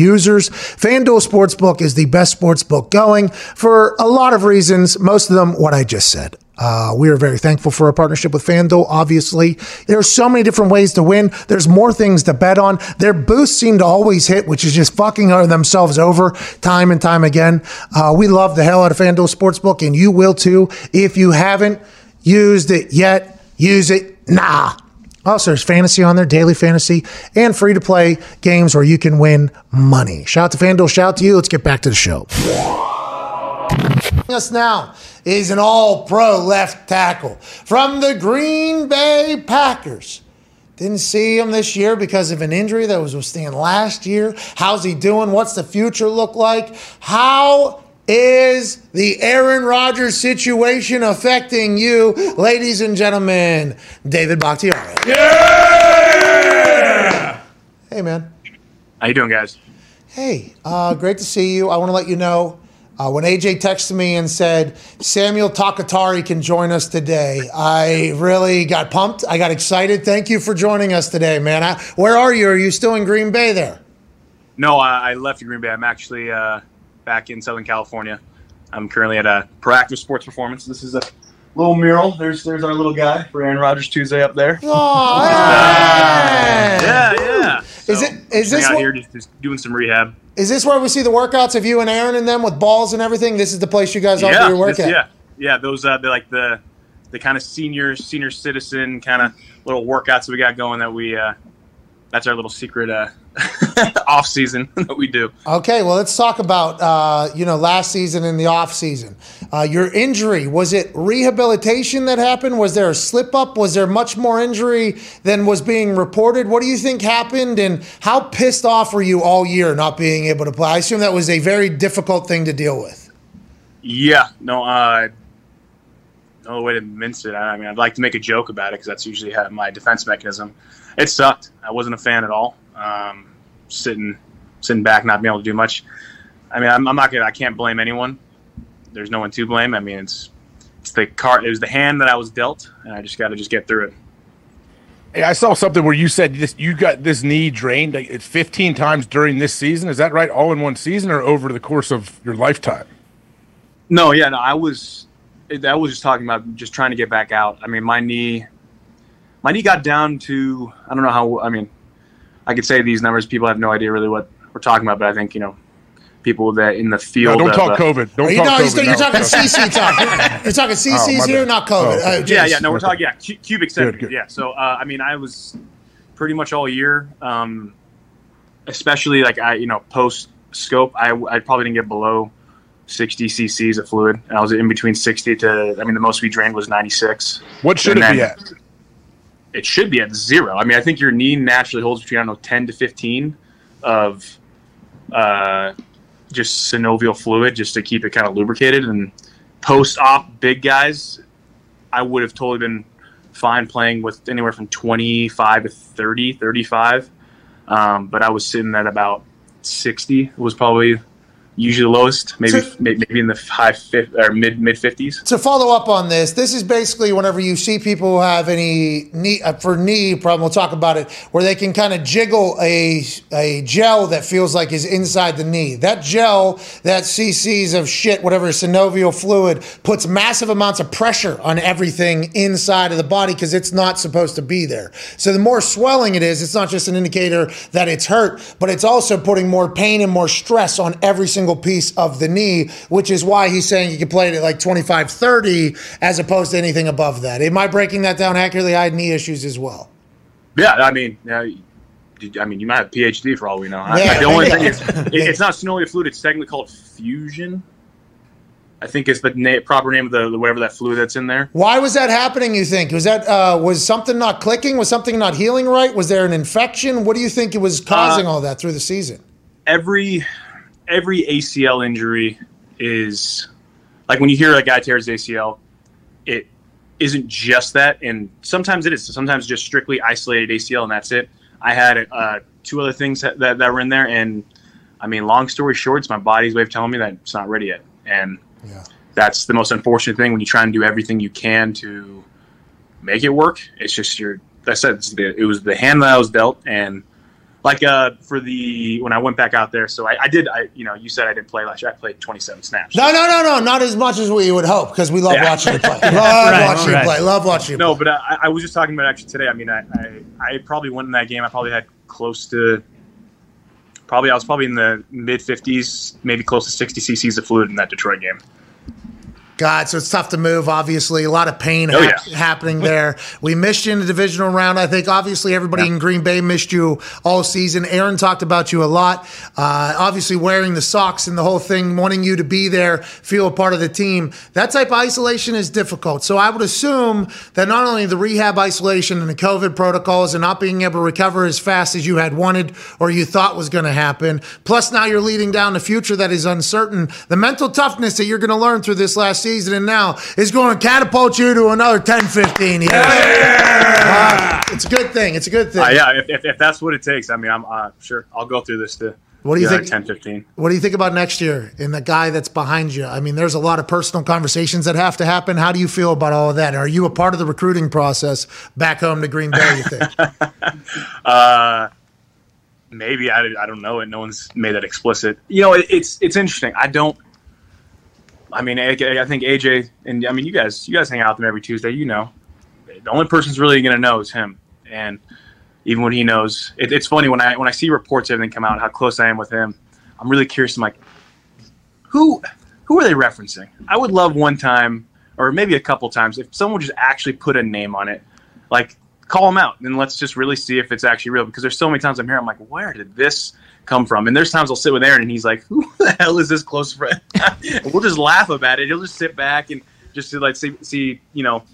users. FanDuel Sportsbook is the best sportsbook going for a lot of reasons, most of them what I just said. Uh, we are very thankful for our partnership with FanDuel. Obviously, there are so many different ways to win. There's more things to bet on. Their boosts seem to always hit, which is just fucking themselves over time and time again. Uh, we love the hell out of FanDuel Sportsbook, and you will too. If you haven't used it yet, use it now. Also, there's fantasy on there, daily fantasy, and free to play games where you can win money. Shout out to FanDuel, shout out to you. Let's get back to the show. Us now is an all pro left tackle from the Green Bay Packers. Didn't see him this year because of an injury that was withstanding last year. How's he doing? What's the future look like? How is the Aaron Rodgers situation affecting you, ladies and gentlemen? David Bakhtiari. Yeah! Hey, man. How you doing, guys? Hey, uh, great to see you. I want to let you know uh, when AJ texted me and said Samuel Takatari can join us today, I really got pumped. I got excited. Thank you for joining us today, man. I, where are you? Are you still in Green Bay there? No, I, I left Green Bay. I'm actually uh, back in Southern California. I'm currently at a Proactive Sports Performance. This is a little mural. There's there's our little guy for Aaron Rodgers Tuesday up there. Oh, Yeah, yeah. Is it- is this out what- here just, just doing some rehab? Is this where we see the workouts of you and Aaron and them with balls and everything? This is the place you guys all yeah, do your workout. yeah, yeah. Those uh, they're like the the kind of senior senior citizen kind of little workouts that we got going. That we uh, that's our little secret uh, off season that we do. Okay, well, let's talk about uh, you know last season and the off season. Uh, your injury was it rehabilitation that happened? Was there a slip up? Was there much more injury than was being reported? What do you think happened, and how pissed off were you all year not being able to play? I assume that was a very difficult thing to deal with. Yeah, no, uh, no way to mince it. I mean, I'd like to make a joke about it because that's usually my defense mechanism. It sucked. I wasn't a fan at all. Um, sitting, sitting back, not being able to do much. I mean, I'm, I'm not gonna. I can't blame anyone. There's no one to blame. I mean, it's it's the card. It was the hand that I was dealt, and I just got to just get through it. Hey, I saw something where you said this, you got this knee drained like, 15 times during this season. Is that right? All in one season or over the course of your lifetime? No, yeah, no, I was, I was just talking about just trying to get back out. I mean, my knee, my knee got down to, I don't know how, I mean, I could say these numbers. People have no idea really what we're talking about, but I think you know, people that in the No, field. don't of, talk uh, COVID. Don't you, talk no, COVID. you're, you're no. talking CC talk. You're talking CCs Oh, here, not COVID. Oh, okay. Uh, Yeah, yeah, no, we're talking, yeah, cu- cubic Good, centimeters. good. Yeah, so uh, I mean, I was pretty much all year, um, especially like I, you know, post scope, I, I probably didn't get below 60 cc's of fluid, and I was in between 60 to, I mean, the most we drained was 96. What should And it be at? It should be at zero. I mean, I think your knee naturally holds between I don't know ten to fifteen of uh, just synovial fluid, just to keep it kind of lubricated. And post-op big guys, I would have totally been fine playing with anywhere from 25 to 30, 35. Um, but I was sitting at about 60 was probably usually the lowest, maybe maybe in the high fifth or mid mid fifties. To follow up on this, this is basically whenever you see people who have any knee uh, for knee problem, we'll talk about it, where they can kind of jiggle a a gel that feels like is inside the knee. That gel, that cc's of shit, whatever synovial fluid, puts massive amounts of pressure on everything inside of the body because it's not supposed to be there. So the more swelling it is, it's not just an indicator that it's hurt, but it's also putting more pain and more stress on every single piece of the knee, which is why he's saying you can play it at like 25 30 as opposed to anything above that. Am I breaking that down accurately? I had knee issues as well. Yeah, I mean, yeah, I mean, you might have a PhD for all we know. I- Yeah. the only thing is, it, it's not synovial fluid. It's technically called effusion. I think it's the na- proper name of the, the whatever that fluid that's in there. Why was that happening? You think was that uh, was something not clicking? Was something not healing right? Was there an infection? What do you think it was causing all that through the season? every every ACL injury is like when you hear a guy tears ACL, it isn't just that, and sometimes it is. Sometimes just strictly isolated ACL, and that's it. I had uh, two other things that, that, that were in there, and I mean, long story short, it's my body's way of telling me that it's not ready yet, and that's the most unfortunate thing when you try and do everything you can to make it work. It's just your. like I said it's the, it was the hand that I was dealt, and like uh for the when I went back out there. So I, I did. I you know you said I didn't play last year. I played 27 snaps. No, no, no, no, not as much as we would hope because we love Yeah. watching you play. Love Right, watching right. you play. Love watching you No, but I, I was just talking about actually today. I mean, I, I I probably went in that game. I probably had close to. Probably I was probably in the mid 50s, maybe close to 60 cc's of fluid in that Detroit game. God, so it's tough to move. Obviously, a lot of pain Oh, hap- yeah. happening there. We missed you in the divisional round. I think obviously everybody in Green Bay missed you all season. Aaron talked about you a lot. Uh, obviously, wearing the socks and the whole thing, wanting you to be there, feel a part of the team. That type of isolation is difficult. So I would assume that not only the rehab isolation and the COVID protocols and not being able to recover as fast as you had wanted or you thought was going to happen, plus now you're leading down the future that is uncertain. The mental toughness that you're going to learn through this last season and now is going to catapult you to another 10, 15 years. Uh, it's a good thing. It's a good thing. Uh, yeah, if, if, if that's what it takes, I mean, I'm uh, sure I'll go through this to. What do you think- 10, 15. What do you think about next year and the guy that's behind you? I mean, there's a lot of personal conversations that have to happen. How do you feel about all of that? Are you a part of the recruiting process back home to Green Bay, you think? Uh, maybe I, I don't know it. No one's made that explicit. You know, it, it's it's interesting. I don't. I mean, I, I think AJ and I mean you guys you guys hang out with him every Tuesday. You know, the only person who's really going to know is him. And even when he knows, it, it's funny when I when I see reports of everything come out how close I am with him. I'm really curious. I'm like, who who are they referencing? I would love one time or maybe a couple times if someone just actually put a name on it, like call them out and let's just really see if it's actually real. Because there's so many times I'm here, I'm like, where did this come from? And there's times I'll sit with Aaron and he's like, who the hell is this close friend? and we'll just laugh about it. He'll just sit back and just to like see, see you know,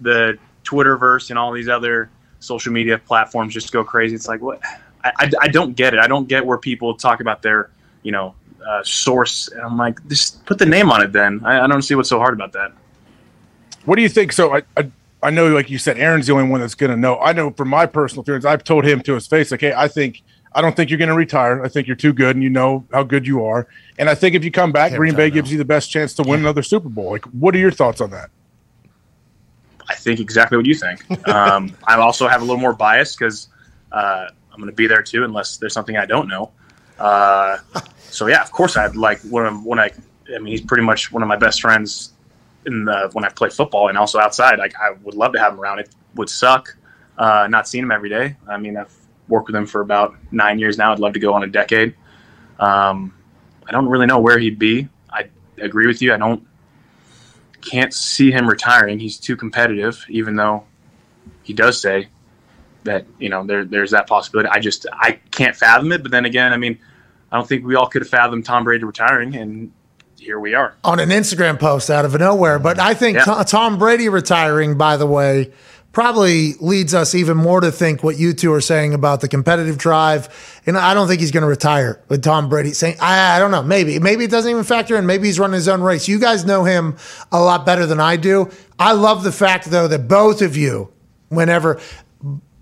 the Twitterverse and all these other social media platforms just go crazy. It's like what I, I, I don't get it. I don't get where people talk about their you know uh, source. And I'm like, just put the name on it. Then I, I don't see what's so hard about that. What do you think? So I, I, I know, like you said, Aaron's the only one that's going to know. I know from my personal experience, I've told him to his face, like, hey, I think I don't think you're going to retire. I think you're too good, and you know how good you are. And I think if you come back, Can't Green Bay retire gives you the best chance to win another Super Bowl. Like, what are your thoughts on that? I think exactly what you think. Um, I also have a little more bias because uh, I'm going to be there too, unless there's something I don't know. Uh, so yeah, of course I'd like when I'm, when I. I mean, he's pretty much one of my best friends in the when I play football and also outside. Like I would love to have him around. It would suck uh, not seeing him every day. I mean, I've worked with him for about nine years now. I'd love to go on a decade. Um, I don't really know where he'd be. I agree with you. I don't can't see him retiring. He's too competitive, even though he does say that you know there there's that possibility. I just I can't fathom it. But then again, I mean, I don't think we all could have fathomed Tom Brady retiring, and here we are. on an Instagram post out of nowhere. But I think Yeah. Tom Brady retiring, by the way, probably leads us even more to think what you two are saying about the competitive drive. And I don't think he's going to retire with Tom Brady saying, I, I don't know, maybe. Maybe it doesn't even factor in. Maybe he's running his own race. You guys know him a lot better than I do. I love the fact, though, that both of you, whenever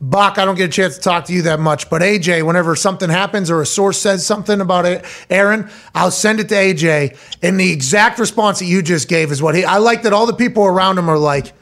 Bach, I don't get a chance to talk to you that much, but AJ, whenever something happens or a source says something about it, Aaron, I'll send it to AJ. And the exact response that you just gave is what he, I like that all the people around him are like,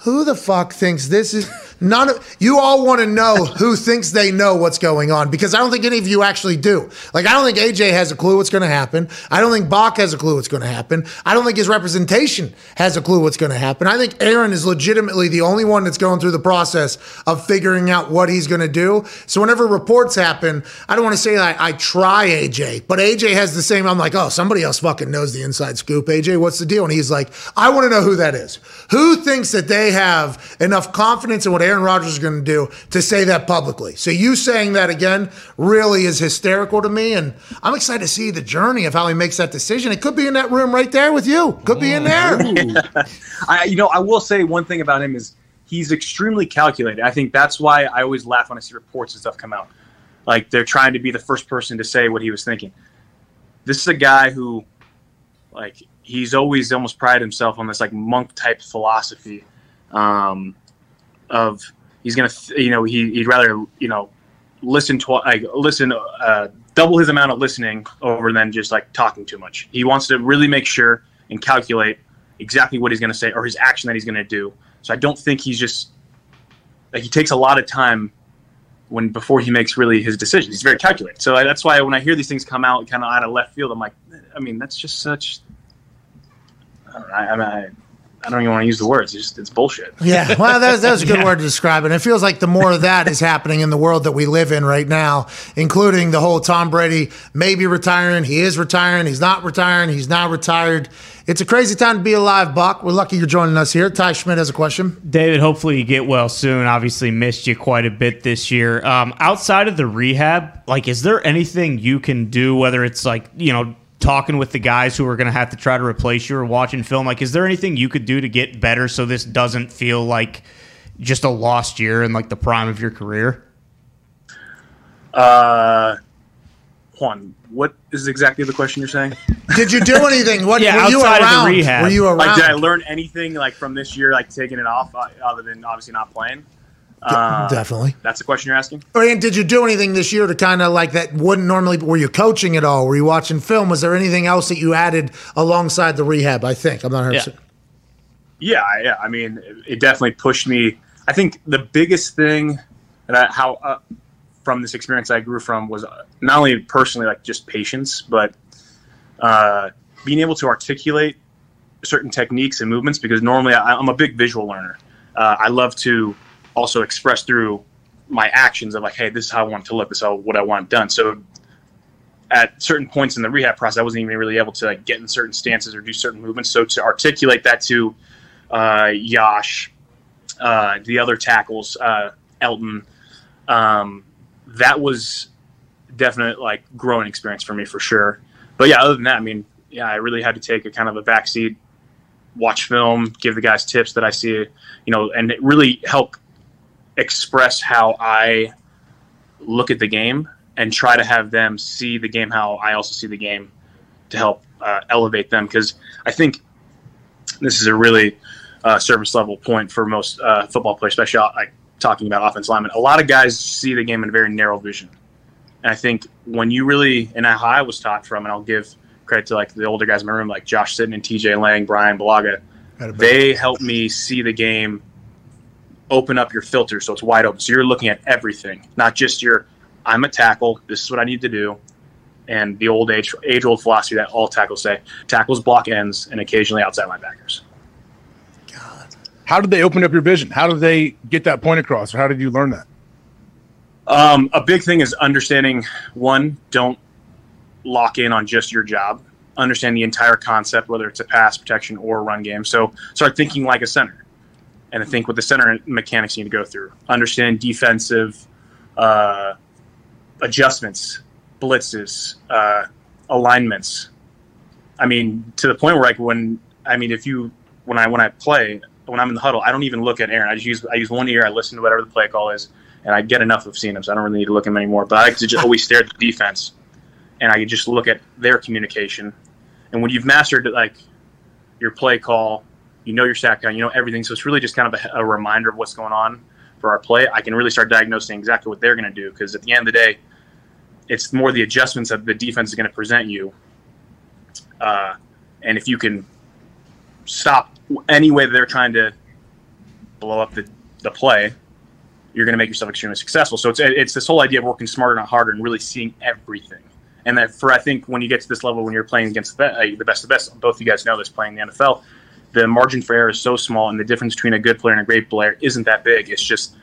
who the fuck thinks this is none of you all want to know who thinks they know what's going on because I don't think any of you actually do. Like I don't think AJ has a clue what's going to happen. I don't think Bach has a clue what's going to happen. I don't think his representation has a clue what's going to happen. I think Aaron is legitimately the only one that's going through the process of figuring out what he's going to do. So whenever reports happen, I don't want to say I, I try AJ, but AJ has the same. I'm like, oh, somebody else fucking knows the inside scoop. AJ, what's the deal? And he's like, I want to know who that is. Who thinks that they have enough confidence in what Aaron Rodgers is going to do to say that publicly. So you saying that again really is hysterical to me, and I'm excited to see the journey of how he makes that decision. It could be in that room right there with you. Could be in there. I, you know, I will say one thing about him is he's extremely calculated. I think that's why I always laugh when I see reports and stuff come out. Like they're trying to be the first person to say what he was thinking. This is a guy who, like, he's always almost prided himself on this like monk type philosophy um, of he's gonna you know he, he'd rather you know listen to like listen uh, double his amount of listening over than just like talking too much. He wants to really make sure and calculate exactly what he's to say or his action that he's to do. So i don't think he's just like he takes a lot of time when before he makes really his decisions he's very calculated. So that's why when i hear these things come out kind of out of left field i'm like i mean that's just such i don't know, I, mean, I, I, I don't even want to use the words. It's just it's bullshit. Yeah, well, that's, that's a good word to describe it. It feels like the more of that is happening in the world that we live in right now, including the whole Tom Brady maybe retiring. He is retiring. He's not retiring. He's now retired. It's a crazy time to be alive, Buck. We're lucky you're joining us here. Ty Schmidt has a question. David, hopefully you get well soon. Obviously, missed you quite a bit this year. Um, outside of the rehab, like, is there anything you can do, whether it's like, you know, talking with the guys who are going to have to try to replace you or watching film? Like, is there anything you could do to get better so this doesn't feel like just a lost year in like the prime of your career? Uh, Juan, what is exactly the question you're saying? Did you do anything? What Yeah, were you of the around? rehab. Were you around? Like, did I learn anything like from this year, like taking it off, uh, other than obviously not playing? Uh, Definitely. That's the question you're asking. And did you do anything this year to kind of like that wouldn't normally? Were you coaching at all? Were you watching film? Was there anything else that you added alongside the rehab? I think I'm not 100. percent Yeah, yeah. I mean, it, it definitely pushed me. I think the biggest thing that I, how uh, from this experience I grew from was uh, not only personally like just patience, but uh, being able to articulate certain techniques and movements. Because normally I, I'm a big visual learner. Uh, I love to also express through my actions of like, hey, this is how I want it to look. This is how, what I want done. So at certain points in the rehab process, I wasn't even really able to like get in certain stances or do certain movements. So to articulate that to uh, Yosh, uh, the other tackles, uh, Elton, um, that was definite like growing experience for me for sure. But yeah, other than that, I mean, yeah, I really had to take a kind of a backseat, watch film, give the guys tips that I see, you know, and it really help express how I look at the game and try to have them see the game how I also see the game to help uh, elevate them. Because I think this is a really uh, service level point for most uh, football players, especially uh, like talking about offense linemen. A lot of guys see the game in a very narrow vision. And I think when you really, and how I was taught from, and I'll give credit to like the older guys in my room, like Josh Sitton and TJ Lang, Bryan Bulaga, they helped me see the game open up your filter so it's wide open. So you're looking at everything, not just your I'm a tackle, this is what I need to do. And the old age age old philosophy that all tackles say, tackles block ends and occasionally outside linebackers. God. How did they open up your vision? How did they get that point across? Or how did you learn that? Um, a big thing is understanding one, don't lock in on just your job. Understand the entire concept, whether it's a pass protection or a run game. So start thinking like a center, and I think what the center mechanics need to go through. Understand defensive uh, adjustments, blitzes, uh, alignments. I mean, to the point where like when I mean, if you when I when I play when I'm in the huddle, I don't even look at Aaron. I just use I use one ear. I listen to whatever the play call is, and I get enough of seeing them, so I don't really need to look at them anymore. But I just always stare at the defense, and I can just look at their communication. And when you've mastered like your play call, you know your count, you know everything. So it's really just kind of a, a reminder of what's going on. for our play, I can really start diagnosing exactly what they're going to do. Because at the end of the day, it's more the adjustments that the defense is going to present you. Uh, and if you can stop any way that they're trying to blow up the, the play, you're going to make yourself extremely successful. So it's it's this whole idea of working smarter, not harder, and really seeing everything. And that for I think when you get to this level, when you're playing against the, uh, the best of the best, both of you guys know this playing the NFL, the margin for error is so small, and the difference between a good player and a great player isn't that big. It's just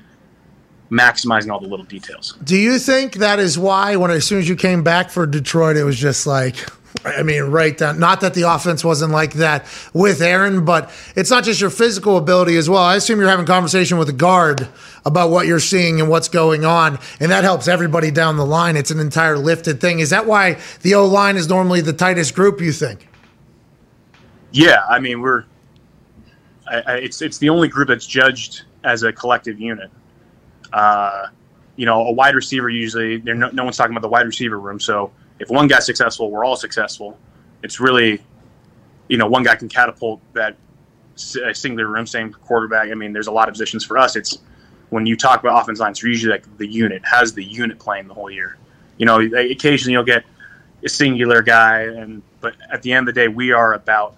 maximizing all the little details. Do you think that is why when as soon as you came back for Detroit, it was just like, I mean, right down. Not that the offense wasn't like that with Aaron, but it's not just your physical ability as well. I assume you're having conversation with the guard about what you're seeing and what's going on, and that helps everybody down the line. It's an entire lifted thing. Is that why the O line is normally the tightest group? You think? Yeah, I mean we're I, I, it's it's the only group that's judged as a collective unit. Uh, you know, a wide receiver usually no, no one's talking about the wide receiver room. So if one guy's successful, we're all successful. It's really, you know, one guy can catapult that singular room. Same quarterback. I mean, there's a lot of positions for us. It's when you talk about offense lines, usually like the unit. Has the unit playing the whole year? You know, occasionally you'll get a singular guy, and but at the end of the day, we are about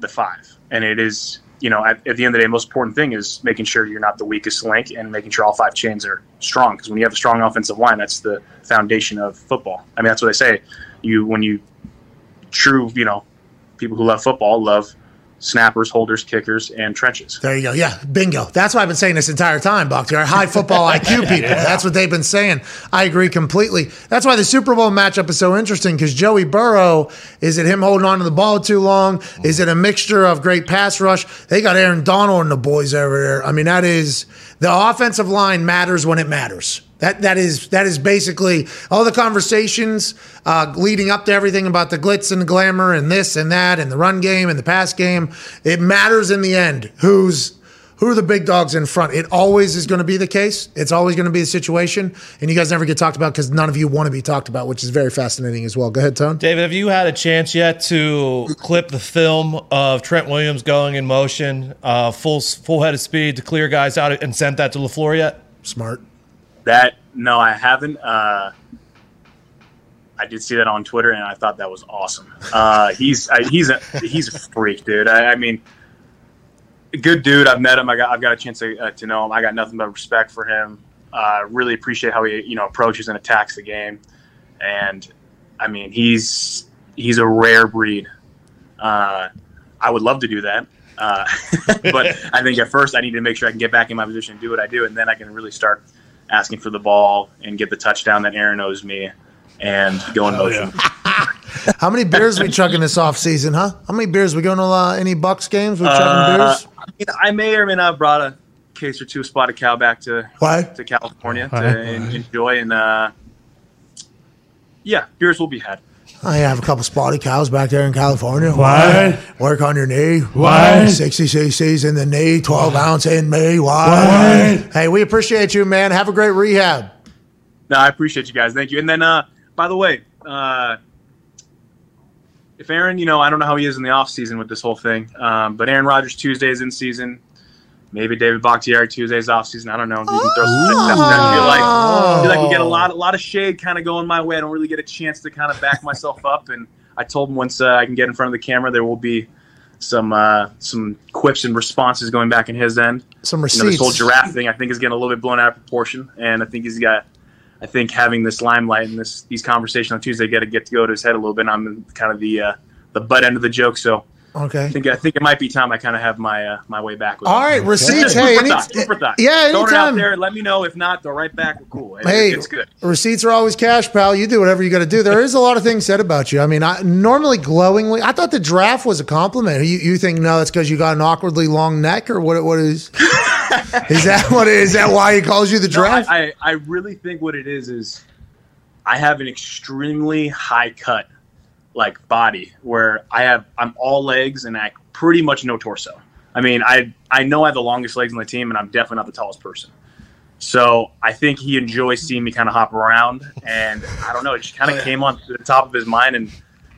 the five, and it is you know at, at the end of the day, most important thing is making sure you're not the weakest link and making sure all five chains are strong. Because when you have a strong offensive line, that's the foundation of football. I mean, that's what they say. You when you true, you know, people who love football love snappers, holders, kickers, and trenches. There you go. Yeah, bingo. That's what I've been saying this entire time, Bakhtiar. High football IQ people. That's what they've been saying. I agree completely. That's why the Super Bowl matchup is so interesting because Joey Burrow, is it him holding on to the ball too long? Is it a mixture of great pass rush? They got Aaron Donald and the boys over there. I mean, that is the offensive line matters when it matters. That that is that is basically all the conversations uh, leading up to everything about the glitz and the glamour and this and that and the run game and the pass game. It matters in the end who's who are the big dogs in front. It always is going to be the case. It's always going to be the situation, and you guys never get talked about because none of you want to be talked about, which is very fascinating as well. Go ahead, Tone. David, have you had a chance yet to clip the film of Trent Williams going in motion, uh, full full head of speed to clear guys out, and sent that to LaFleur yet? Smart. That no, I haven't. Uh, I did see that on Twitter, and I thought that was awesome. Uh, he's I, he's a he's a freak, dude. I, I mean, good dude. I've met him. I got I've got a chance to, uh, to know him. I got nothing but respect for him. Uh, really appreciate how he you know approaches and attacks the game, and I mean he's he's a rare breed. Uh, I would love to do that. Uh, but I think at first I need to make sure I can get back in my position and do what I do, and then I can really start asking for the ball and get the touchdown that Aaron owes me and go in motion. How many beers we chugging this off season, huh? How many beers we going to uh, any Bucks games? We chugging Uh, beers? I, mean, I may or may not have brought a case or two of spotted cow back to Why? to California Why? to en- enjoy and uh, yeah, beers will be had. I have a couple spotted cows back there in California. What? Work on your knee. What? 60 cc's in the knee, 12 ounce in me. Why? Hey, we appreciate you, man. Have a great rehab. No, I appreciate you guys. Thank you. And then, uh, by the way, uh, if Aaron, you know, I don't know how he is in the off season with this whole thing, um, but Aaron Rodgers Tuesday is in season. Maybe David Bakhtiari Tuesday's off season. I don't know. You can throw some. I feel like I feel like we get a lot, a lot of shade kind of going my way. I don't really get a chance to kind of back myself up. And I told him once uh, I can get in front of the camera, there will be some uh, some quips and responses going back in his end. Some You know, this whole giraffe thing, I think, is getting a little bit blown out of proportion, and I think he's got. I think having this limelight and this these conversations on Tuesday got to get to go to his head a little bit. I'm kind of the uh, the butt end of the joke, so Okay. I think I think it might be time I kind of have my uh, my way back. With All him. receipts. Just Hey, any- thought, food for thought. yeah, Throw it out anytime. there. Let me know if not. Throw right back. We're cool. It- Hey, it's good. receipts are always cash, pal. You do whatever you got to do. There is a lot of things said about you. I mean, I, normally glowingly, I thought the draft was a compliment. You, you think no, it's because you got an awkwardly long neck, or what? What is? is that what? Is that why he calls you the No, draft? I, I, I really think what it is is I have an extremely high cut like body where I have I'm all legs and I pretty much no torso. I mean, I I know I have the longest legs on the team and I'm definitely not the tallest person. So I think he enjoys seeing me kind of hop around and I don't know, it just kind of oh, came on to the top of his mind and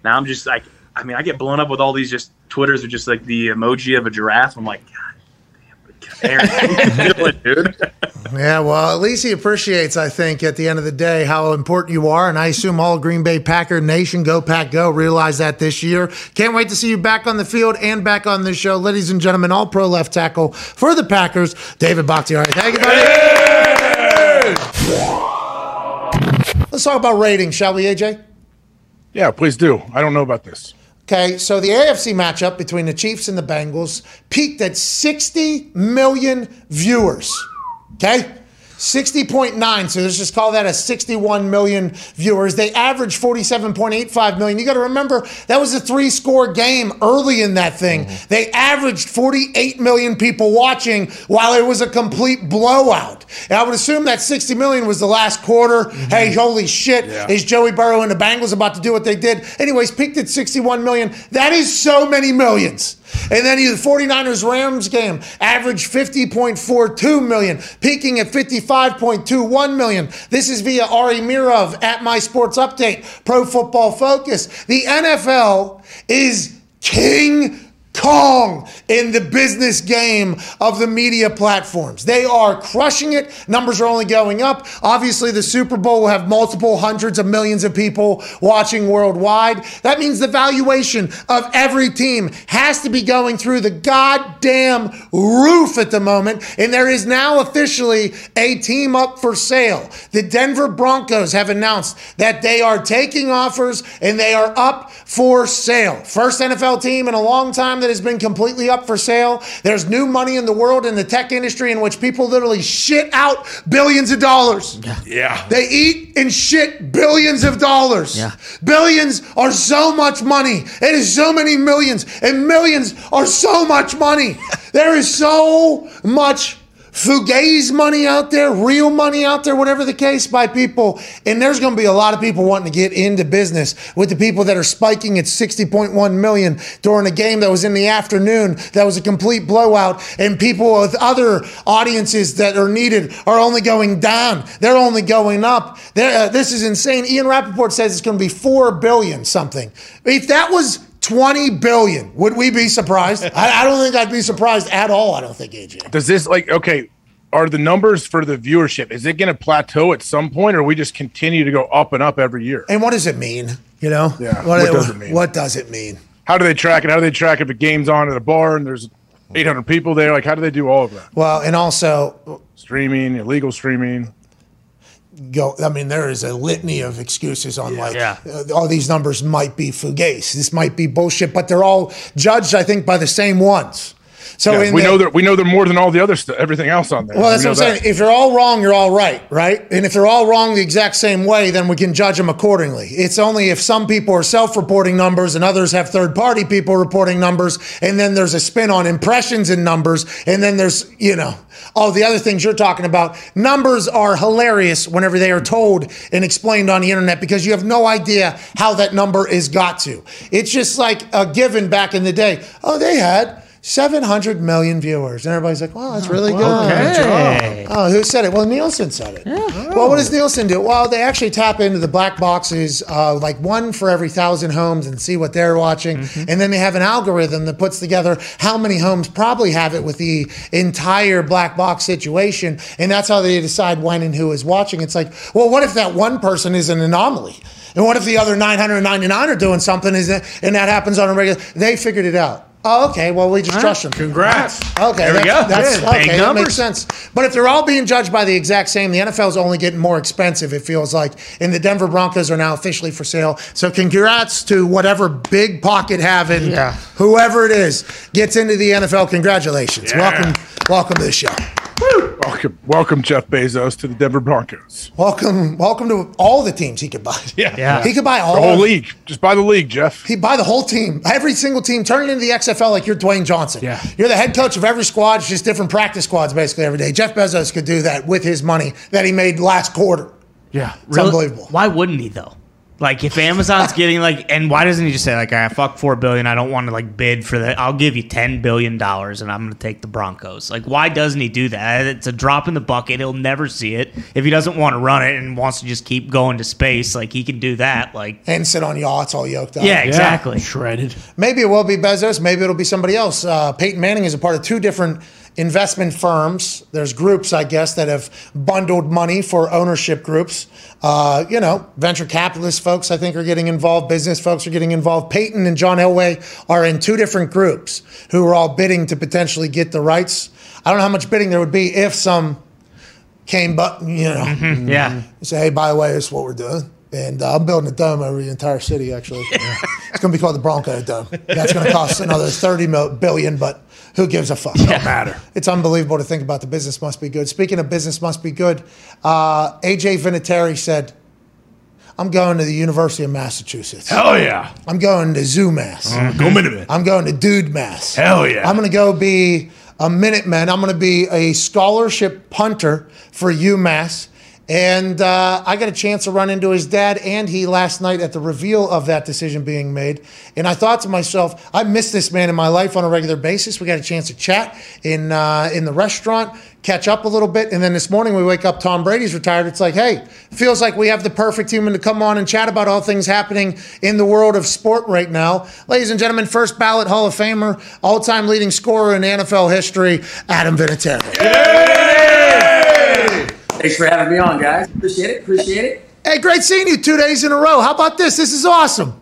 now I'm just like I mean, I get blown up with all these just Twitters of just like the emoji of a giraffe. I'm like, God damn, but Aaron, how you feeling, dude? Yeah, well, at least he appreciates, I think, at the end of the day, how important you are. And I assume all Green Bay Packer Nation, go Pack Go, realize that this year. Can't wait to see you back on the field and back on this show. Ladies and gentlemen, all pro left tackle for the Packers, David Bakhtiari. Thank you, buddy. Let's talk about ratings, shall we, AJ? Yeah, please do. I don't know about this. Okay, so the AFC matchup between the Chiefs and the Bengals peaked at 60 million viewers. Okay? 60.9. So let's just call that a 61 million viewers. They averaged 47.85 million. You got to remember that was a three score game early in that thing. Mm-hmm. They averaged 48 million people watching while it was a complete blowout. And I would assume that 60 million was the last quarter. Mm-hmm. Hey, holy shit. Is Joey Burrow and the Bengals about to do what they did? Anyways, peaked at 61 million. That is so many millions. And then the 49ers Rams game averaged 50.42 million, peaking at 55.21 million. This is via Ari Meirov at My Sports Update, Pro Football Focus. The NFL is king Kong in the business game of the media platforms. They are crushing it. Numbers are only going up. Obviously, the Super Bowl will have multiple hundreds of millions of people watching worldwide. That means the valuation of every team has to be going through the goddamn roof at the moment. And there is now officially a team up for sale. The Denver Broncos have announced that they are taking offers and they are up for sale. First NFL team in a long time that has been completely up for sale. There's new money in the world in the tech industry in which people literally shit out billions of dollars. Yeah. They eat and shit billions of dollars. Yeah. Billions are so much money. It is so many millions, and millions are so much money. there is so much fugazi money out there, real money out there, whatever the case by people. And there's going to be a lot of people wanting to get into business with the people that are spiking at 60.1 million during a game that was in the afternoon that was a complete blowout. And people with other audiences that are needed are only going down. They're only going up. Uh, this is insane. Ian Rapoport says it's going to be 4 billion something. If that was 20 billion. Would we be surprised? I, I don't think I'd be surprised at all. I don't think, AJ. Does this like okay? Are the numbers for the viewership is it going to plateau at some point, or we just continue to go up and up every year? And what does it mean? You know? Yeah, What, what does it mean? What does it mean? How do they track it? How do they track if a game's on at a bar and there's 800 people there? Like, how do they do all of that? Well, and also Streaming, illegal streaming. Go. I mean, there is a litany of excuses on like Yeah. uh, all these numbers might be fugazi. This might be bullshit, but they're all judged, I think, by the same ones. So Yeah, we the- know that we know they're more than all the other stuff, everything else on there. Well, that's We what I'm that. saying. If you're all wrong, you're all right, right? And if they're all wrong the exact same way, then we can judge them accordingly. It's only if some people are self reporting numbers and others have third party people reporting numbers, and then there's a spin on impressions and numbers, and then there's, you know, all the other things you're talking about. Numbers are hilarious whenever they are told and explained on the internet because you have no idea how that number is got to. It's just like a given back in the day. Oh, they had. 700 million viewers. And everybody's like, wow, that's really good. Okay. Oh, who said it? Well, Nielsen said it. Well, what does Nielsen do? Well, they actually tap into the black boxes, uh, like one for every thousand homes, and see what they're watching. And then they have an algorithm that puts together how many homes probably have it with the entire black box situation. And that's how they decide when and who is watching. It's like, well, what if that one person is an anomaly? And what if the other 999 are doing something and that happens on a regular? They figured it out. Oh, okay. Well, we just trust them. Congrats. Okay, There we go. That's, Yeah, okay, that makes sense. But if they're all being judged by the exact same, the NFL is only getting more expensive. It feels like, and the Denver Broncos are now officially for sale. So, congrats to whatever big pocket having, Yeah. whoever it is, gets into the NFL. Congratulations, welcome, welcome to the show. Welcome, welcome, Jeff Bezos to the Denver Broncos. Welcome, welcome to all the teams he could buy. Yeah, Yeah. he could buy all the whole of- league. Just buy the league, Jeff. He buy the whole team, every single team, turn it into the XFL like you're Dwayne Johnson. Yeah. You're the head coach of every squad, it's just different practice squads basically every day. Jeff Bezos could do that with his money that he made last quarter. Yeah. It's unbelievable. Why wouldn't he though? Like if Amazon's getting like, and why doesn't he just say like, "I fuck four billion. I don't want to like bid for that. I'll give you ten billion dollars, and I'm going to take the Broncos." Like, why doesn't he do that? It's a drop in the bucket. He'll never see it if he doesn't want to run it and wants to just keep going to space. Like he can do that. Like, And sit on yachts all yoked up. yeah, exactly. Shredded. Maybe it will be Bezos. Maybe it'll be somebody else. Uh, Peyton Manning is a part of two different investment firms. There's groups, I guess, that have bundled money for ownership groups. Uh, you know, venture capitalist folks, I think, are getting involved. Business folks are getting involved. Peyton and John Elway are in two different groups who are all bidding to potentially get the rights. I don't know how much bidding there would be if some came, but you know, Mm-hmm. Yeah. say, hey, by the way, this is what we're doing. And uh, I'm building a dome over the entire city. Actually, it's going to be called the Bronco Dome. That's going to cost another thirty mil- but who gives a fuck? Don't matter. It's unbelievable to think about. The business must be good. Speaking of business must be good, uh, AJ Vinatieri said, "I'm going to the University of Massachusetts. Hell yeah. I'm going to ZooMass. Uh, go Minutemen. I'm going to Dude Mass. Hell yeah. I'm going to go be a Minuteman. I'm going to be a scholarship punter for UMass. And uh, I got a chance to run into his dad and he last night at the reveal of that decision being made. And I thought to myself, I miss this man in my life on a regular basis. We got a chance to chat in uh, in the restaurant, catch up a little bit, and then this morning we wake up. Tom Brady's retired. It's like, hey, feels like we have the perfect human to come on and chat about all things happening in the world of sport right now. Ladies and gentlemen, first ballot Hall of Famer, all time leading scorer in NFL history, Adam Vinatieri. Thanks for having me on, guys. Appreciate it. Appreciate it. Hey, great seeing you two days in a row. How about this? This is awesome.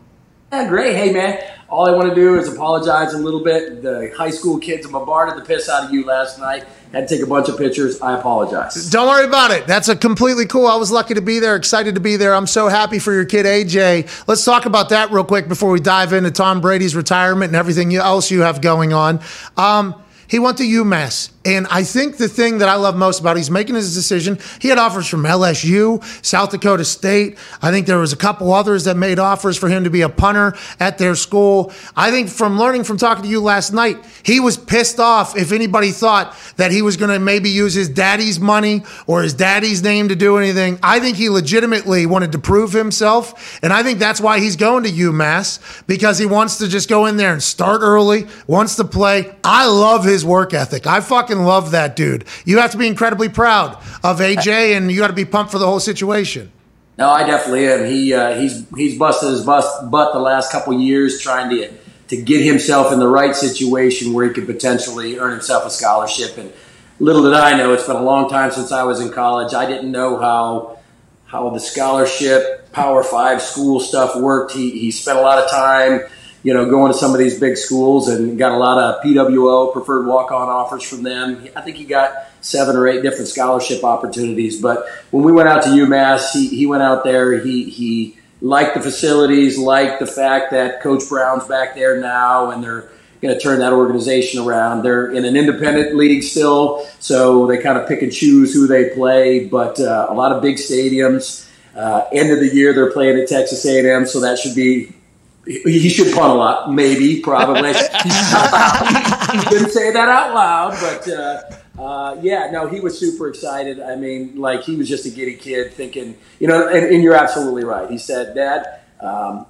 Yeah, great. Hey, man. All I want to do is apologize a little bit. The high school kids bombarded the piss out of you last night. Had to take a bunch of pictures. I apologize. Don't worry about it. That's a completely cool. I was lucky to be there, excited to be there. I'm so happy for your kid AJ. Let's talk about that real quick before we dive into Tom Brady's retirement and everything else you have going on. Um, he went to UMass. And I think the thing that I love most about it, he's making his decision. He had offers from LSU, South Dakota State. I think there was a couple others that made offers for him to be a punter at their school. I think from learning from talking to you last night, he was pissed off if anybody thought that he was going to maybe use his daddy's money or his daddy's name to do anything. I think he legitimately wanted to prove himself. And I think that's why he's going to UMass because he wants to just go in there and start early, wants to play. I love his work ethic. I fucking love that dude. You have to be incredibly proud of AJ, and you got to be pumped for the whole situation. No, I definitely am. He uh, he's he's busted his bust, butt the last couple years trying to to get himself in the right situation where he could potentially earn himself a scholarship. And little did I know, it's been a long time since I was in college. I didn't know how how the scholarship Power Five school stuff worked. He he spent a lot of time you know, going to some of these big schools and got a lot of PWO preferred walk on offers from them. I think he got seven or eight different scholarship opportunities. But when we went out to UMass, he, he went out there, he, he liked the facilities, liked the fact that Coach Brown's back there now and they're going to turn that organization around. They're in an independent league still, so they kind of pick and choose who they play, but uh, a lot of big stadiums. Uh, end of the year, they're playing at Texas A&M, so that should be he should punt a lot, maybe, probably. he didn't say that out loud, but uh, uh, yeah, no, he was super excited. I mean, like he was just a giddy kid, thinking, you know, and, and you're absolutely right. He said, "Dad, um,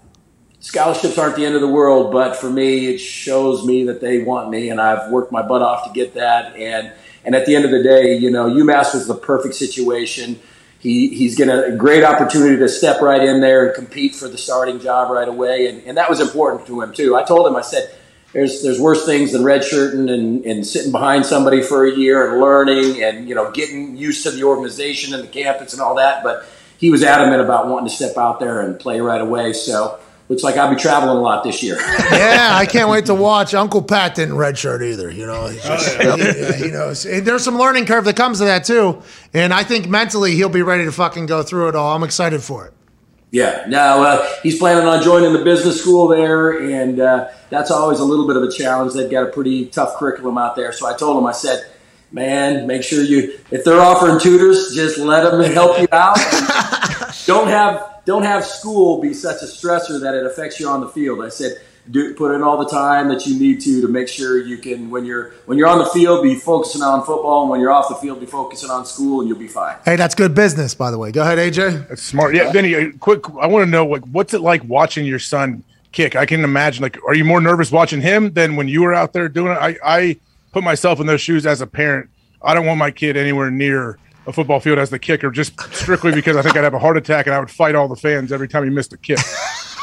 scholarships aren't the end of the world, but for me, it shows me that they want me, and I've worked my butt off to get that." And and at the end of the day, you know, UMass was the perfect situation. He, he's getting a great opportunity to step right in there and compete for the starting job right away. And, and that was important to him, too. I told him, I said, there's, there's worse things than redshirting and, and sitting behind somebody for a year and learning and, you know, getting used to the organization and the campus and all that. But he was adamant about wanting to step out there and play right away. So looks like I'll be traveling a lot this year. yeah, I can't wait to watch. Uncle Pat didn't redshirt either. You know, he's just, Oh, yeah, he knows. And there's some learning curve that comes to that too. And I think mentally he'll be ready to fucking go through it all. I'm excited for it. Yeah, Now uh, he's planning on joining the business school there, and uh, that's always a little bit of a challenge. They've got a pretty tough curriculum out there. So I told him, I said, man, make sure you, if they're offering tutors, just let them help you out. don't have don't have school be such a stressor that it affects you on the field. I said, do, put in all the time that you need to to make sure you can when you're when you're on the field be focusing on football and when you're off the field be focusing on school and you'll be fine. Hey, that's good business, by the way. Go ahead, AJ. That's smart. Yeah, Vinny, uh, quick. I want to know like what's it like watching your son kick? I can imagine. Like, are you more nervous watching him than when you were out there doing it? I, I put myself in those shoes as a parent. I don't want my kid anywhere near a football field as the kicker, just strictly because I think I'd have a heart attack and I would fight all the fans every time he missed a kick.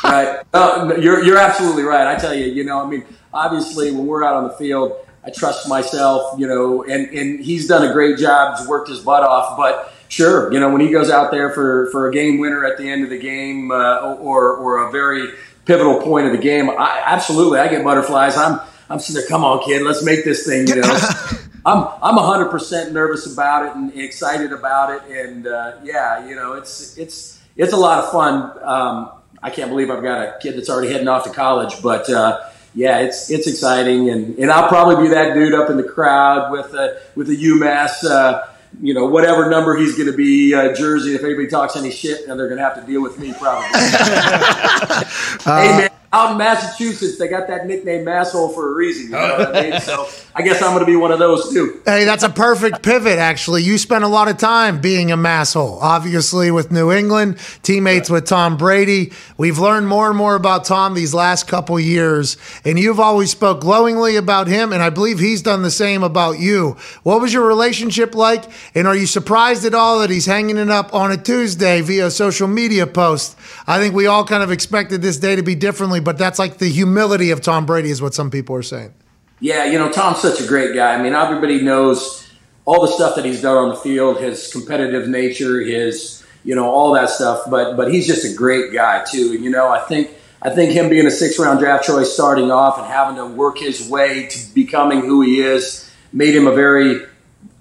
Right. No, you're, you're absolutely right. I tell you, you know, I mean, obviously, when we're out on the field, I trust myself, you know, and, and he's done a great job. He's worked his butt off, but sure, you know, when he goes out there for, for a game winner at the end of the game uh, or, or a very pivotal point of the game, I, absolutely, I get butterflies. I'm, I'm sitting there, come on, kid, let's make this thing, you know. I'm, I'm 100% nervous about it and excited about it. And uh, yeah, you know, it's, it's, it's a lot of fun. Um, I can't believe I've got a kid that's already heading off to college, but uh, yeah, it's it's exciting, and, and I'll probably be that dude up in the crowd with a with a UMass, uh, you know, whatever number he's going to be uh, jersey. If anybody talks any shit, and they're going to have to deal with me probably. hey man, out in Massachusetts, they got that nickname "masshole" for a reason. You know what I mean? So I guess I'm going to be one of those too. Hey, that's a perfect pivot, actually. You spent a lot of time being a masshole, obviously, with New England, teammates with Tom Brady. We've learned more and more about Tom these last couple years, and you've always spoke glowingly about him, and I believe he's done the same about you. What was your relationship like, and are you surprised at all that he's hanging it up on a Tuesday via social media post? I think we all kind of expected this day to be differently, but that's like the humility of Tom Brady, is what some people are saying. Yeah, you know, Tom's such a great guy. I mean, everybody knows all the stuff that he's done on the field, his competitive nature, his, you know, all that stuff. But but he's just a great guy too. And you know, I think I think him being a six round draft choice starting off and having to work his way to becoming who he is made him a very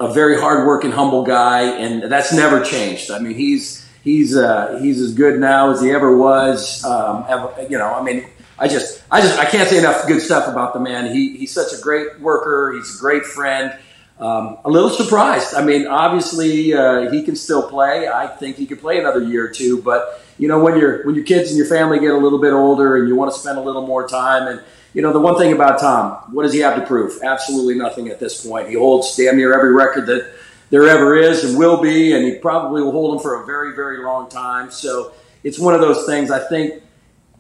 a very hardworking, humble guy, and that's never changed. I mean, he's he's uh, he's as good now as he ever was. Um, ever, you know, I mean, I just, I just, I can't say enough good stuff about the man. He, he's such a great worker. He's a great friend. Um, a little surprised. I mean, obviously uh, he can still play. I think he could play another year or two. But you know, when your when your kids and your family get a little bit older and you want to spend a little more time, and you know, the one thing about Tom, what does he have to prove? Absolutely nothing at this point. He holds damn near every record that there ever is and will be, and he probably will hold them for a very, very long time. So it's one of those things. I think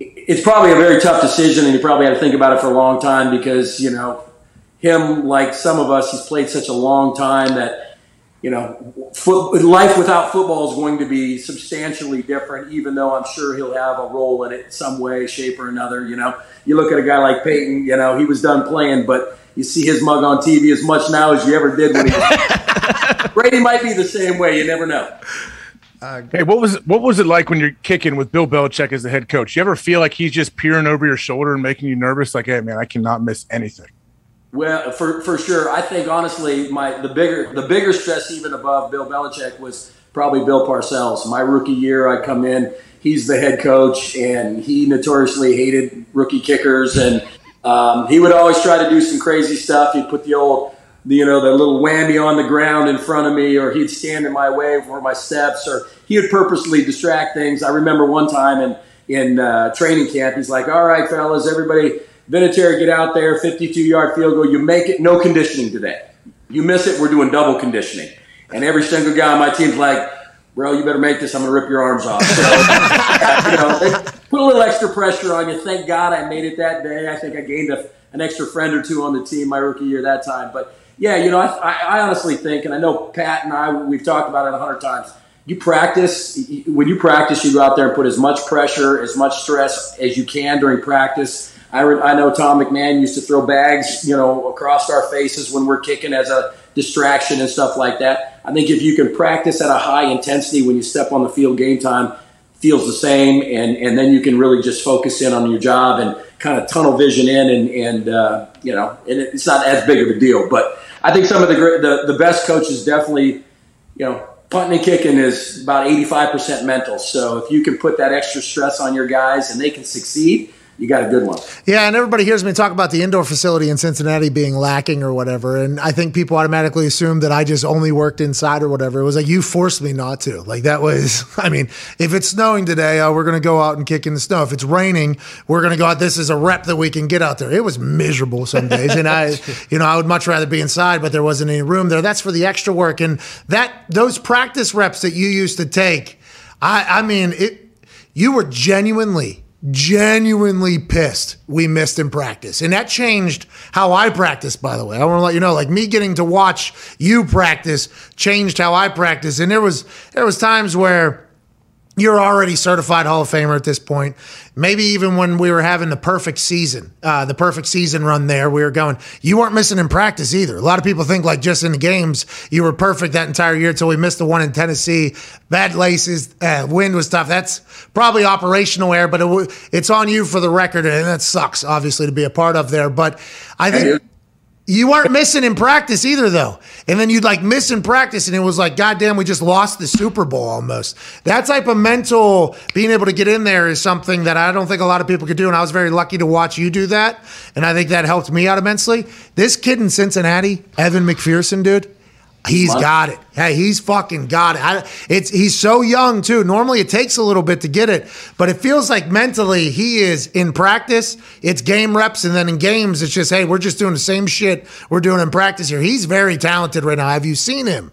it's probably a very tough decision, and you probably had to think about it for a long time because you know him, like some of us, he's played such a long time that you know foot, life without football is going to be substantially different. Even though I'm sure he'll have a role in it some way, shape, or another. You know, you look at a guy like Peyton. You know, he was done playing, but you see his mug on TV as much now as you ever did when he. Brady might be the same way. You never know. Uh, hey, what was what was it like when you're kicking with Bill Belichick as the head coach? You ever feel like he's just peering over your shoulder and making you nervous? Like, hey, man, I cannot miss anything. Well, for for sure, I think honestly, my the bigger the bigger stress even above Bill Belichick was probably Bill Parcells. My rookie year, I come in, he's the head coach, and he notoriously hated rookie kickers, and um, he would always try to do some crazy stuff. He'd put the old you know, the little whammy on the ground in front of me, or he'd stand in my way for my steps, or he would purposely distract things. I remember one time in in uh, training camp, he's like, "All right, fellas, everybody, Vinatieri, get out there, 52 yard field goal. You make it, no conditioning today. You miss it, we're doing double conditioning." And every single guy on my team's like, "Bro, you better make this. I'm gonna rip your arms off." So, you know, put a little extra pressure on you. Thank God I made it that day. I think I gained a, an extra friend or two on the team my rookie year that time, but yeah, you know, I, I honestly think, and I know Pat and I, we've talked about it a hundred times. You practice when you practice, you go out there and put as much pressure, as much stress as you can during practice. I, re- I know Tom McMahon used to throw bags, you know, across our faces when we're kicking as a distraction and stuff like that. I think if you can practice at a high intensity when you step on the field game time, feels the same, and and then you can really just focus in on your job and kind of tunnel vision in, and and uh, you know, and it's not as big of a deal, but I think some of the, the the best coaches definitely, you know, punting and kicking is about 85% mental. So if you can put that extra stress on your guys and they can succeed, you got a good one. Yeah, and everybody hears me talk about the indoor facility in Cincinnati being lacking or whatever, and I think people automatically assume that I just only worked inside or whatever. It was like you forced me not to. Like that was, I mean, if it's snowing today, uh, we're going to go out and kick in the snow. If it's raining, we're going to go out. This is a rep that we can get out there. It was miserable some days, and I, you know, I would much rather be inside, but there wasn't any room there. That's for the extra work, and that those practice reps that you used to take. I, I mean, it. You were genuinely genuinely pissed we missed in practice. And that changed how I practice, by the way. I want to let you know, like me getting to watch you practice changed how I practice. And there was there was times where you're already certified Hall of Famer at this point. Maybe even when we were having the perfect season, uh, the perfect season run there, we were going, you weren't missing in practice either. A lot of people think like just in the games, you were perfect that entire year until we missed the one in Tennessee. Bad laces, uh, wind was tough. That's probably operational error, but it w- it's on you for the record. And that sucks, obviously, to be a part of there. But I think. You weren't missing in practice either, though. And then you'd like miss in practice, and it was like, God damn, we just lost the Super Bowl almost. That type of mental being able to get in there is something that I don't think a lot of people could do. And I was very lucky to watch you do that. And I think that helped me out immensely. This kid in Cincinnati, Evan McPherson, dude, He's got it. Hey, he's fucking got it. I, it's he's so young too. Normally it takes a little bit to get it, but it feels like mentally he is in practice. It's game reps, and then in games it's just hey, we're just doing the same shit we're doing in practice here. He's very talented right now. Have you seen him?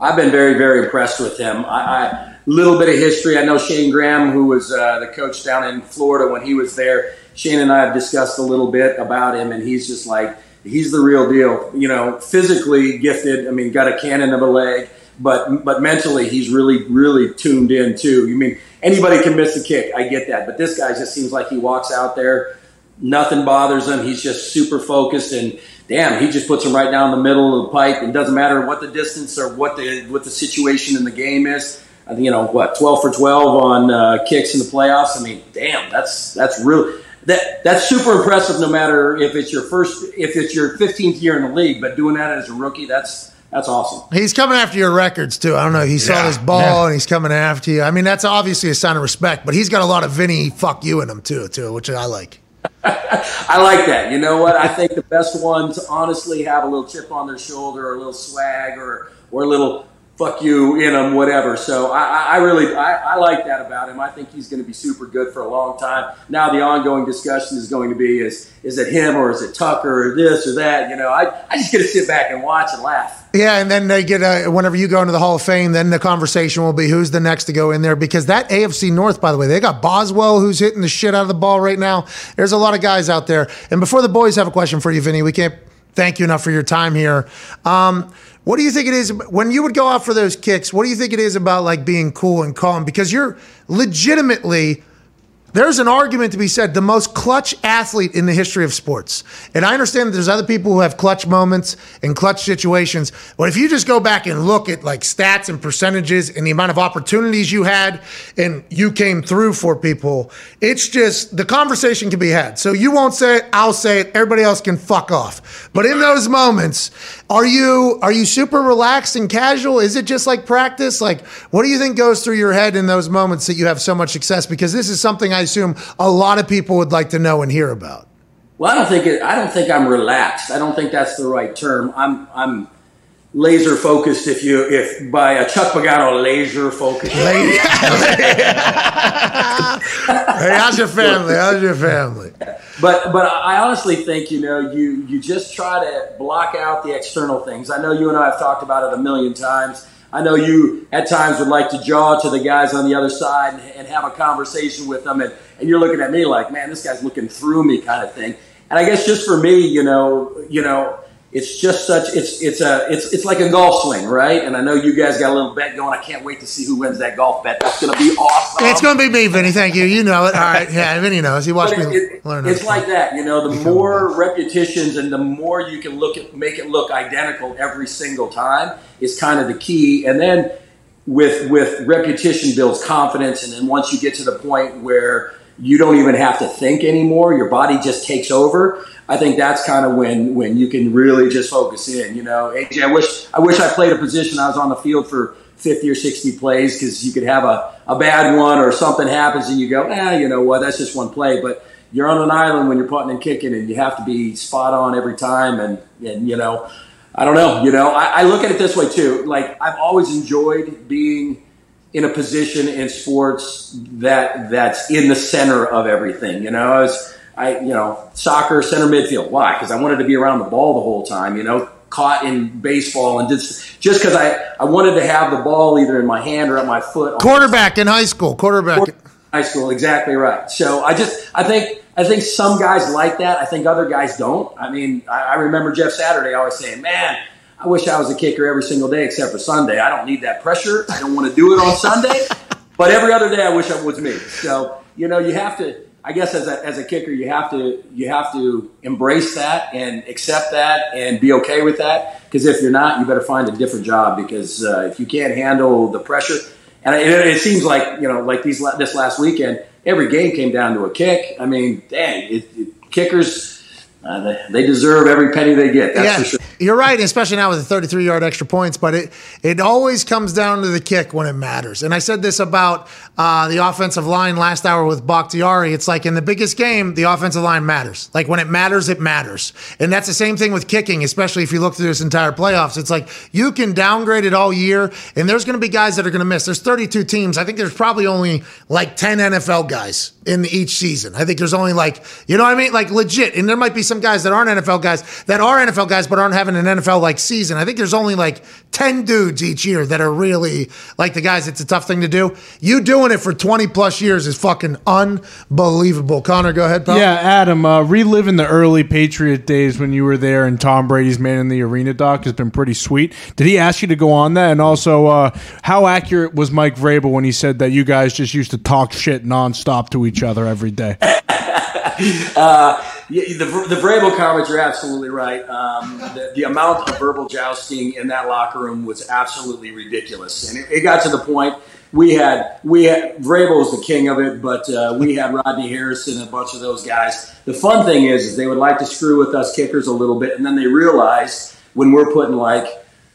I've been very, very impressed with him. I, I little bit of history. I know Shane Graham, who was uh, the coach down in Florida when he was there. Shane and I have discussed a little bit about him, and he's just like he's the real deal. You know, physically gifted. I mean, got a cannon of a leg, but but mentally he's really really tuned in too. You mean anybody can miss a kick? I get that, but this guy just seems like he walks out there, nothing bothers him. He's just super focused and. Damn, he just puts him right down the middle of the pipe. It doesn't matter what the distance or what the what the situation in the game is. You know what, twelve for twelve on uh, kicks in the playoffs. I mean, damn, that's that's really that that's super impressive. No matter if it's your first, if it's your 15th year in the league, but doing that as a rookie, that's that's awesome. He's coming after your records too. I don't know. He saw Yeah. this ball Yeah. and he's coming after you. I mean, that's obviously a sign of respect. But he's got a lot of Vinny fuck you in him too, too, which I like. I like that. You know what? I think the best ones honestly have a little chip on their shoulder, or a little swag, or or a little fuck you in them, whatever. So I, I really I, I like that about him. I think he's going to be super good for a long time. Now the ongoing discussion is going to be is is it him or is it Tucker or this or that? You know, I I just get to sit back and watch and laugh. Yeah, and then they get a, whenever you go into the Hall of Fame, then the conversation will be who's the next to go in there because that AFC North, by the way, they got Boswell who's hitting the shit out of the ball right now. There's a lot of guys out there. And before the boys have a question for you, Vinny, we can't thank you enough for your time here. Um, what do you think it is when you would go out for those kicks? What do you think it is about like being cool and calm? Because you're legitimately there's an argument to be said the most clutch athlete in the history of sports. And I understand that there's other people who have clutch moments and clutch situations. But if you just go back and look at like stats and percentages and the amount of opportunities you had and you came through for people, it's just the conversation can be had. So you won't say it, I'll say it, everybody else can fuck off. But in those moments, are you are you super relaxed and casual? Is it just like practice? Like what do you think goes through your head in those moments that you have so much success? Because this is something I assume a lot of people would like to know and hear about. Well, I don't think it, I don't think I'm relaxed. I don't think that's the right term. I'm I'm laser focused. If you if by a Chuck Pagano laser focused. Hey, how's your family? How's your family? But but I honestly think you know you you just try to block out the external things. I know you and I have talked about it a million times. I know you at times would like to jaw to the guys on the other side and, and have a conversation with them, and, and you're looking at me like, man, this guy's looking through me, kind of thing. And I guess just for me, you know, you know, it's just such it's it's a it's it's like a golf swing, right? And I know you guys got a little bet going. I can't wait to see who wins that golf bet. That's going to be awesome. It's going to be me, Vinny. Thank you. You know it. All right. Yeah, Vinny knows. He watched But me it- it- learn. It's like that, you know. The more repetitions and the more you can look at, make it look identical every single time is kind of the key. And then with with repetition builds confidence, and then once you get to the point where you don't even have to think anymore, your body just takes over. I think that's kind of when when you can really just focus in. You know, AJ, I wish I wish I played a position. I was on the field for 50 or 60 plays because you could have a, a bad one or something happens and you go, ah, you know what, that's just one play. But you're on an island when you're putting and kicking and you have to be spot on every time. And, and you know, I don't know, you know, I, I look at it this way too. Like I've always enjoyed being in a position in sports that that's in the center of everything. You know, I was, I, you know, soccer, center midfield. Why? Because I wanted to be around the ball the whole time, you know, caught in baseball and just, just because I, I wanted to have the ball either in my hand or at my foot. Quarterback in high school. Quarterback. High school, exactly right. So I just, I think, I think some guys like that. I think other guys don't. I mean, I, I remember Jeff Saturday always saying, "Man, I wish I was a kicker every single day except for Sunday. I don't need that pressure. I don't want to do it on Sunday." but every other day I wish it was me. So you know, you have to. I guess as a, as a kicker, you have to you have to embrace that and accept that and be okay with that. Because if you're not, you better find a different job. Because uh, if you can't handle the pressure, and it, it seems like you know, like these this last weekend, every game came down to a kick. I mean, dang, it, it, kickers. Uh, they, they deserve every penny they get. That's yeah, for sure. You're right, especially now with the 33 yard extra points. But it it always comes down to the kick when it matters. And I said this about uh, the offensive line last hour with Bakhtiari. It's like in the biggest game, the offensive line matters. Like when it matters, it matters. And that's the same thing with kicking, especially if you look through this entire playoffs. It's like you can downgrade it all year, and there's going to be guys that are going to miss. There's 32 teams. I think there's probably only like 10 NFL guys in each season. I think there's only like, you know what I mean? Like legit. And there might be some guys that aren't NFL guys that are NFL guys but aren't having an NFL like season. I think there's only like 10 dudes each year that are really like the guys it's a tough thing to do. You doing it for 20 plus years is fucking unbelievable. Connor, go ahead, pal. Yeah, Adam, uh, reliving the early Patriot days when you were there and Tom Brady's man in the arena doc has been pretty sweet. Did he ask you to go on that? And also, uh, how accurate was Mike Vrabel when he said that you guys just used to talk shit nonstop to each other every day? uh, yeah, the the Vrabel comments are absolutely right. Um, the, the amount of verbal jousting in that locker room was absolutely ridiculous, and it, it got to the point we had we had Vrabel was the king of it, but uh, we had Rodney Harrison and a bunch of those guys. The fun thing is, is they would like to screw with us kickers a little bit, and then they realize when we're putting like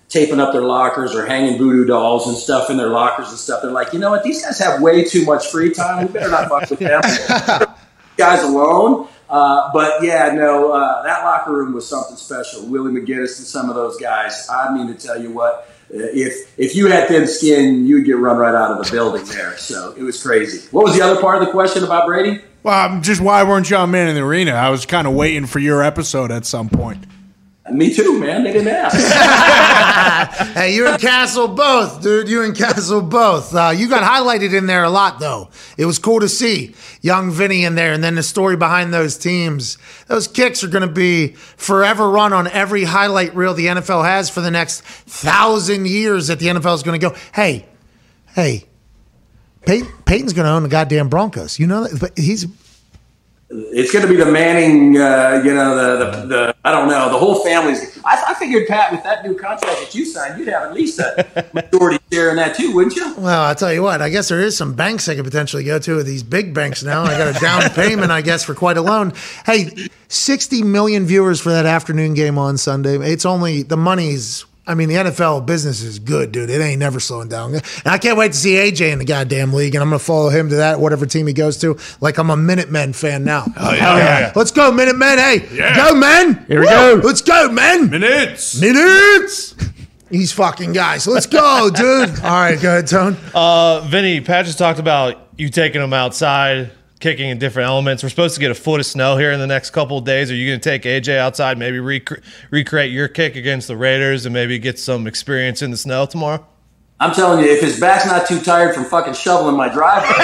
taping up their lockers or hanging voodoo dolls and stuff in their lockers and stuff, they're like, you know what, these guys have way too much free time. We better not fuck with them. guys alone. Uh, but yeah, no, uh, that locker room was something special. Willie McGinest and some of those guys. I mean to tell you what, uh, if if you had thin skin, you'd get run right out of the building there. So it was crazy. What was the other part of the question about Brady? Well, um, just why weren't on Man in the Arena? I was kind of waiting for your episode at some point. Me too, man. They didn't ask. hey, you and Castle both, dude. You and Castle both. Uh, you got highlighted in there a lot, though. It was cool to see young Vinny in there, and then the story behind those teams. Those kicks are going to be forever run on every highlight reel the NFL has for the next thousand years. That the NFL is going to go. Hey, hey, Pey- Peyton's going to own the goddamn Broncos. You know that, but he's It's going to be the Manning, uh, you know, the, the, the I don't know, the whole family's. I, I figured Pat, with that new contract that you signed, you'd have at least a majority share in that too, wouldn't you? Well, I'll tell you what, I guess there is some banks I could potentially go to, with these big banks now. I got a down payment, I guess, for quite a loan. Hey, 60 million viewers for that afternoon game on Sunday. It's only the money's. I mean, the NFL business is good, dude. It ain't never slowing down. And I can't wait to see AJ in the goddamn league, and I'm going to follow him to that, whatever team he goes to. Like I'm a Minutemen fan now. Oh, yeah. Let's go, Minutemen. Hey, Yeah. go, men. Here we Woo! go. Let's go, men. Minutes. Minutes. These fucking guys. Let's go, dude. All right, go ahead, Tone. Uh, Vinny, Pat just talked about you taking them outside, kicking in different elements. We're supposed to get a foot of snow here in the next couple of days. Are you going to take AJ outside, maybe rec- recreate your kick against the Raiders, and maybe get some experience in the snow tomorrow? I'm telling you, if his back's not too tired from fucking shoveling my driveway,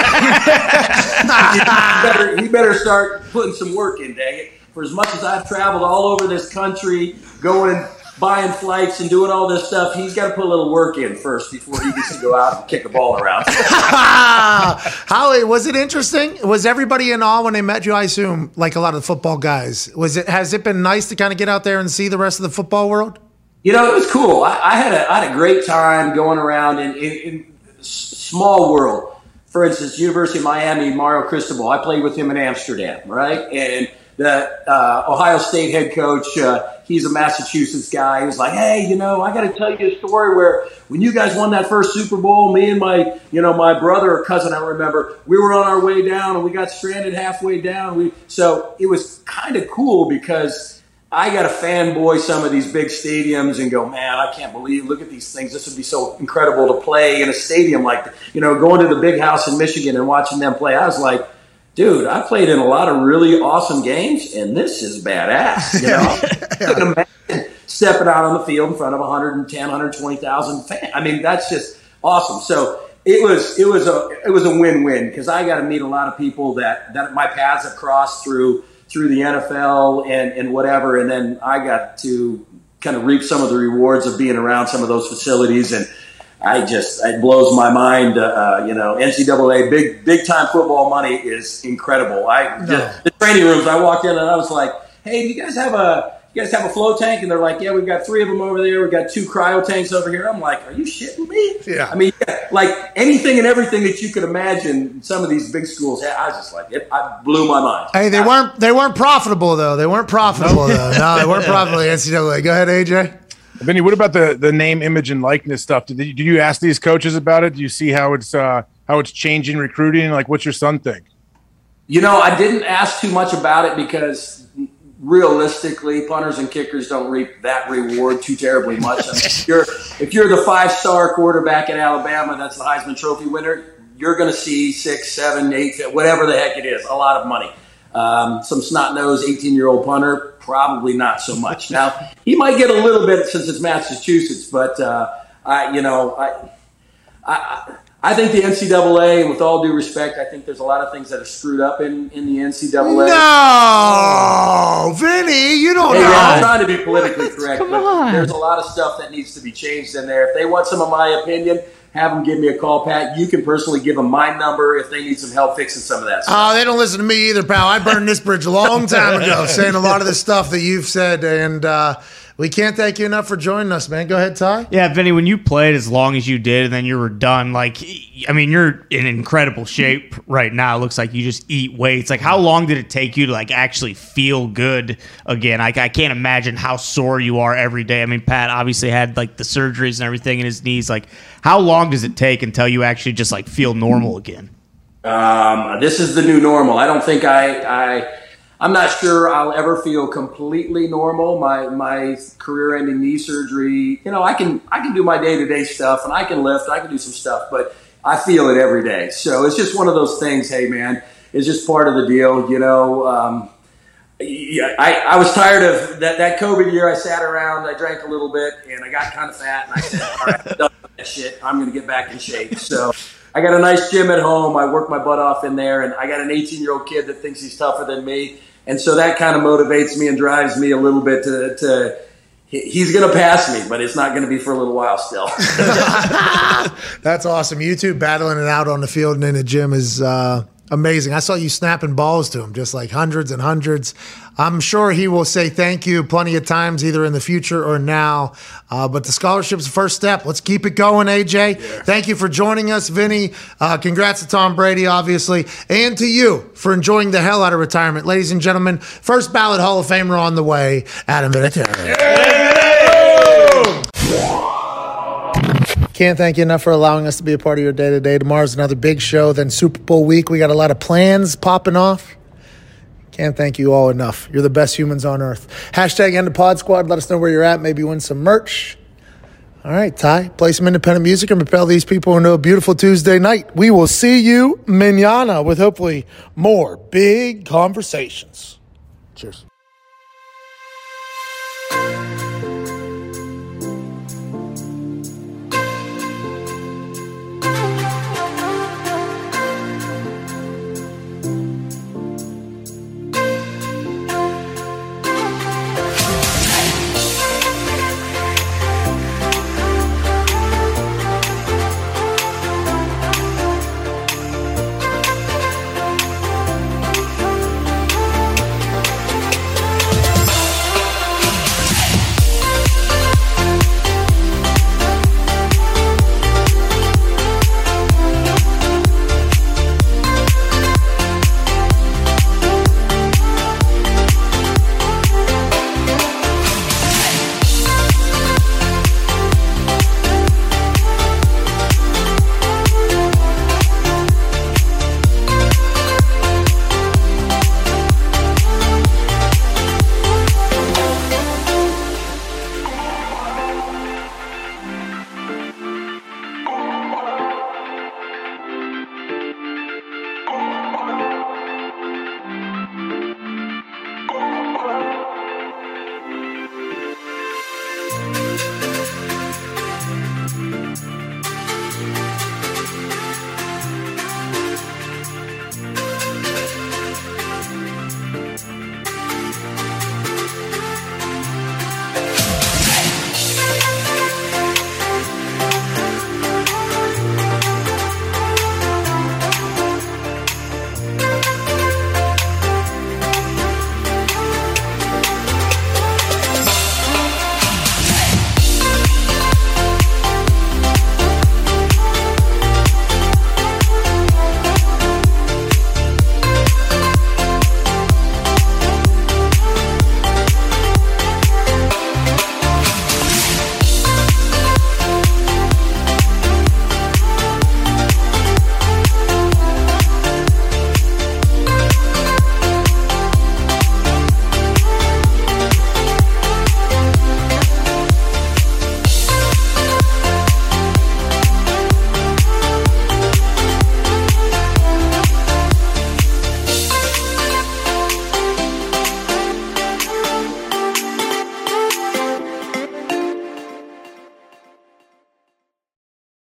he, better, he better start putting some work in, dang it. For as much as I've traveled all over this country, going, buying flights and doing all this stuff, he's got to put a little work in first before he gets to go out and kick a ball around. How was it interesting? Was everybody in awe when they met you? I assume, like a lot of the football guys. Was it? Has it been nice to kind of get out there and see the rest of the football world? You know, it was cool. I, I had a I had a great time going around in, in, in small world. For instance, University of Miami, Mario Cristobal. I played with him in Amsterdam, right? And the uh, Ohio State head coach, uh, he's a Massachusetts guy. He was like, "Hey, you know, I got to tell you a story where when you guys won that first Super Bowl, me and my, you know, my brother or cousin, I remember, we were on our way down and we got stranded halfway down. We so it was kind of cool because." I got to fanboy some of these big stadiums and go, man, I can't believe, look at these things. This would be so incredible to play in a stadium like, you know, going to the big house in Michigan and watching them play. I was like, dude, I played in a lot of really awesome games and this is badass. You know, couldn't imagine stepping out on the field in front of 110, 120,000 fans. I mean, that's just awesome. So it was, it was a, it was a win-win because I got to meet a lot of people that, that my paths have crossed through through the NFL and, and whatever. And then I got to kind of reap some of the rewards of being around some of those facilities. And I just it blows my mind. Uh, you know, NCAA big big time football money is incredible. I just, the training rooms. I walked in and I was like, "Hey, do you guys have a you guys have a flow tank?" And they're like, "Yeah, we've got three of them over there. We've got two cryo tanks over here." I'm like, "Are you shitting me?" Yeah. I mean, yeah, like anything and everything that you could imagine. Some of these big schools, had, I was just like, it I blew my mind. Hey, they weren't they weren't profitable though. They weren't profitable though. No, they weren't profitable. NCAA. Go ahead, AJ. Vinny, what about the the name, image, and likeness stuff? Did you, did you ask these coaches about it? Do you see how it's uh, how it's changing recruiting? Like, what's your son think? You know, I didn't ask too much about it because realistically, punters and kickers don't reap that reward too terribly much. I mean, if you're if you're the five star quarterback in Alabama, that's the Heisman Trophy winner. You're going to see six, seven, eight, whatever the heck it is, a lot of money. Um, some snot nosed 18 year old punter, probably not so much. Now he might get a little bit since it's Massachusetts, but uh, I, you know, I, I, I think the NCAA, and with all due respect, I think there's a lot of things that are screwed up in, in the NCAA. No, Vinny, you don't Hey, know. I'm trying to be politically correct, Come but on. there's a lot of stuff that needs to be changed in there. If they want some of my opinion, have them give me a call, Pat. You can personally give them my number if they need some help fixing some of that stuff. Oh, they don't listen to me either, pal. I burned this bridge a long time ago, saying a lot of the stuff that you've said, and uh, we can't thank you enough for joining us, man. Go ahead, Ty. Yeah, Vinny, when you played as long as you did and then you were done, like, I mean, you're in incredible shape right now. It looks like you just eat weights. Like, how long did it take you to, like, actually feel good again? Like, I can't imagine how sore you are every day. I mean, Pat obviously had, like, the surgeries and everything in his knees. Like, how long does it take until you actually just, like, feel normal again? Um, this is the new normal. I don't think I, I, I'm not sure I'll ever feel completely normal. My my career-ending knee surgery. You know, I can I can do my day-to-day stuff and I can lift. I can do some stuff, but I feel it every day. So it's just one of those things. Hey, man, it's just part of the deal. You know. Um, yeah, I, I was tired of that, that COVID year. I sat around, I drank a little bit, and I got kind of fat. And I said, "All right, I'm done with that shit. I'm going to get back in shape." So I got a nice gym at home. I work my butt off in there, and I got an 18 year old kid that thinks he's tougher than me, and so that kind of motivates me and drives me a little bit to. to He's going to pass me, but it's not going to be for a little while still. That's awesome. You two battling it out on the field and in the gym is uh, amazing. I saw you snapping balls to him, just like hundreds and hundreds. I'm sure he will say thank you plenty of times, either in the future or now. Uh, but the scholarship's the first step. Let's keep it going, AJ. Thank you for joining us, Vinny. Uh, congrats to Tom Brady, obviously, and to you for enjoying the hell out of retirement. Ladies and gentlemen, first ballot Hall of Famer on the way, Adam Vinatieri. Can't thank you enough for allowing us to be a part of your day to day. Tomorrow's another big show, then Super Bowl week. We got a lot of plans popping off. Can't thank you all enough. You're the best humans on earth. Hashtag end the pod squad. Let us know where you're at. Maybe win some merch. All right, Ty, play some independent music and propel these people into a beautiful Tuesday night. We will see you manana with hopefully more big conversations. Cheers.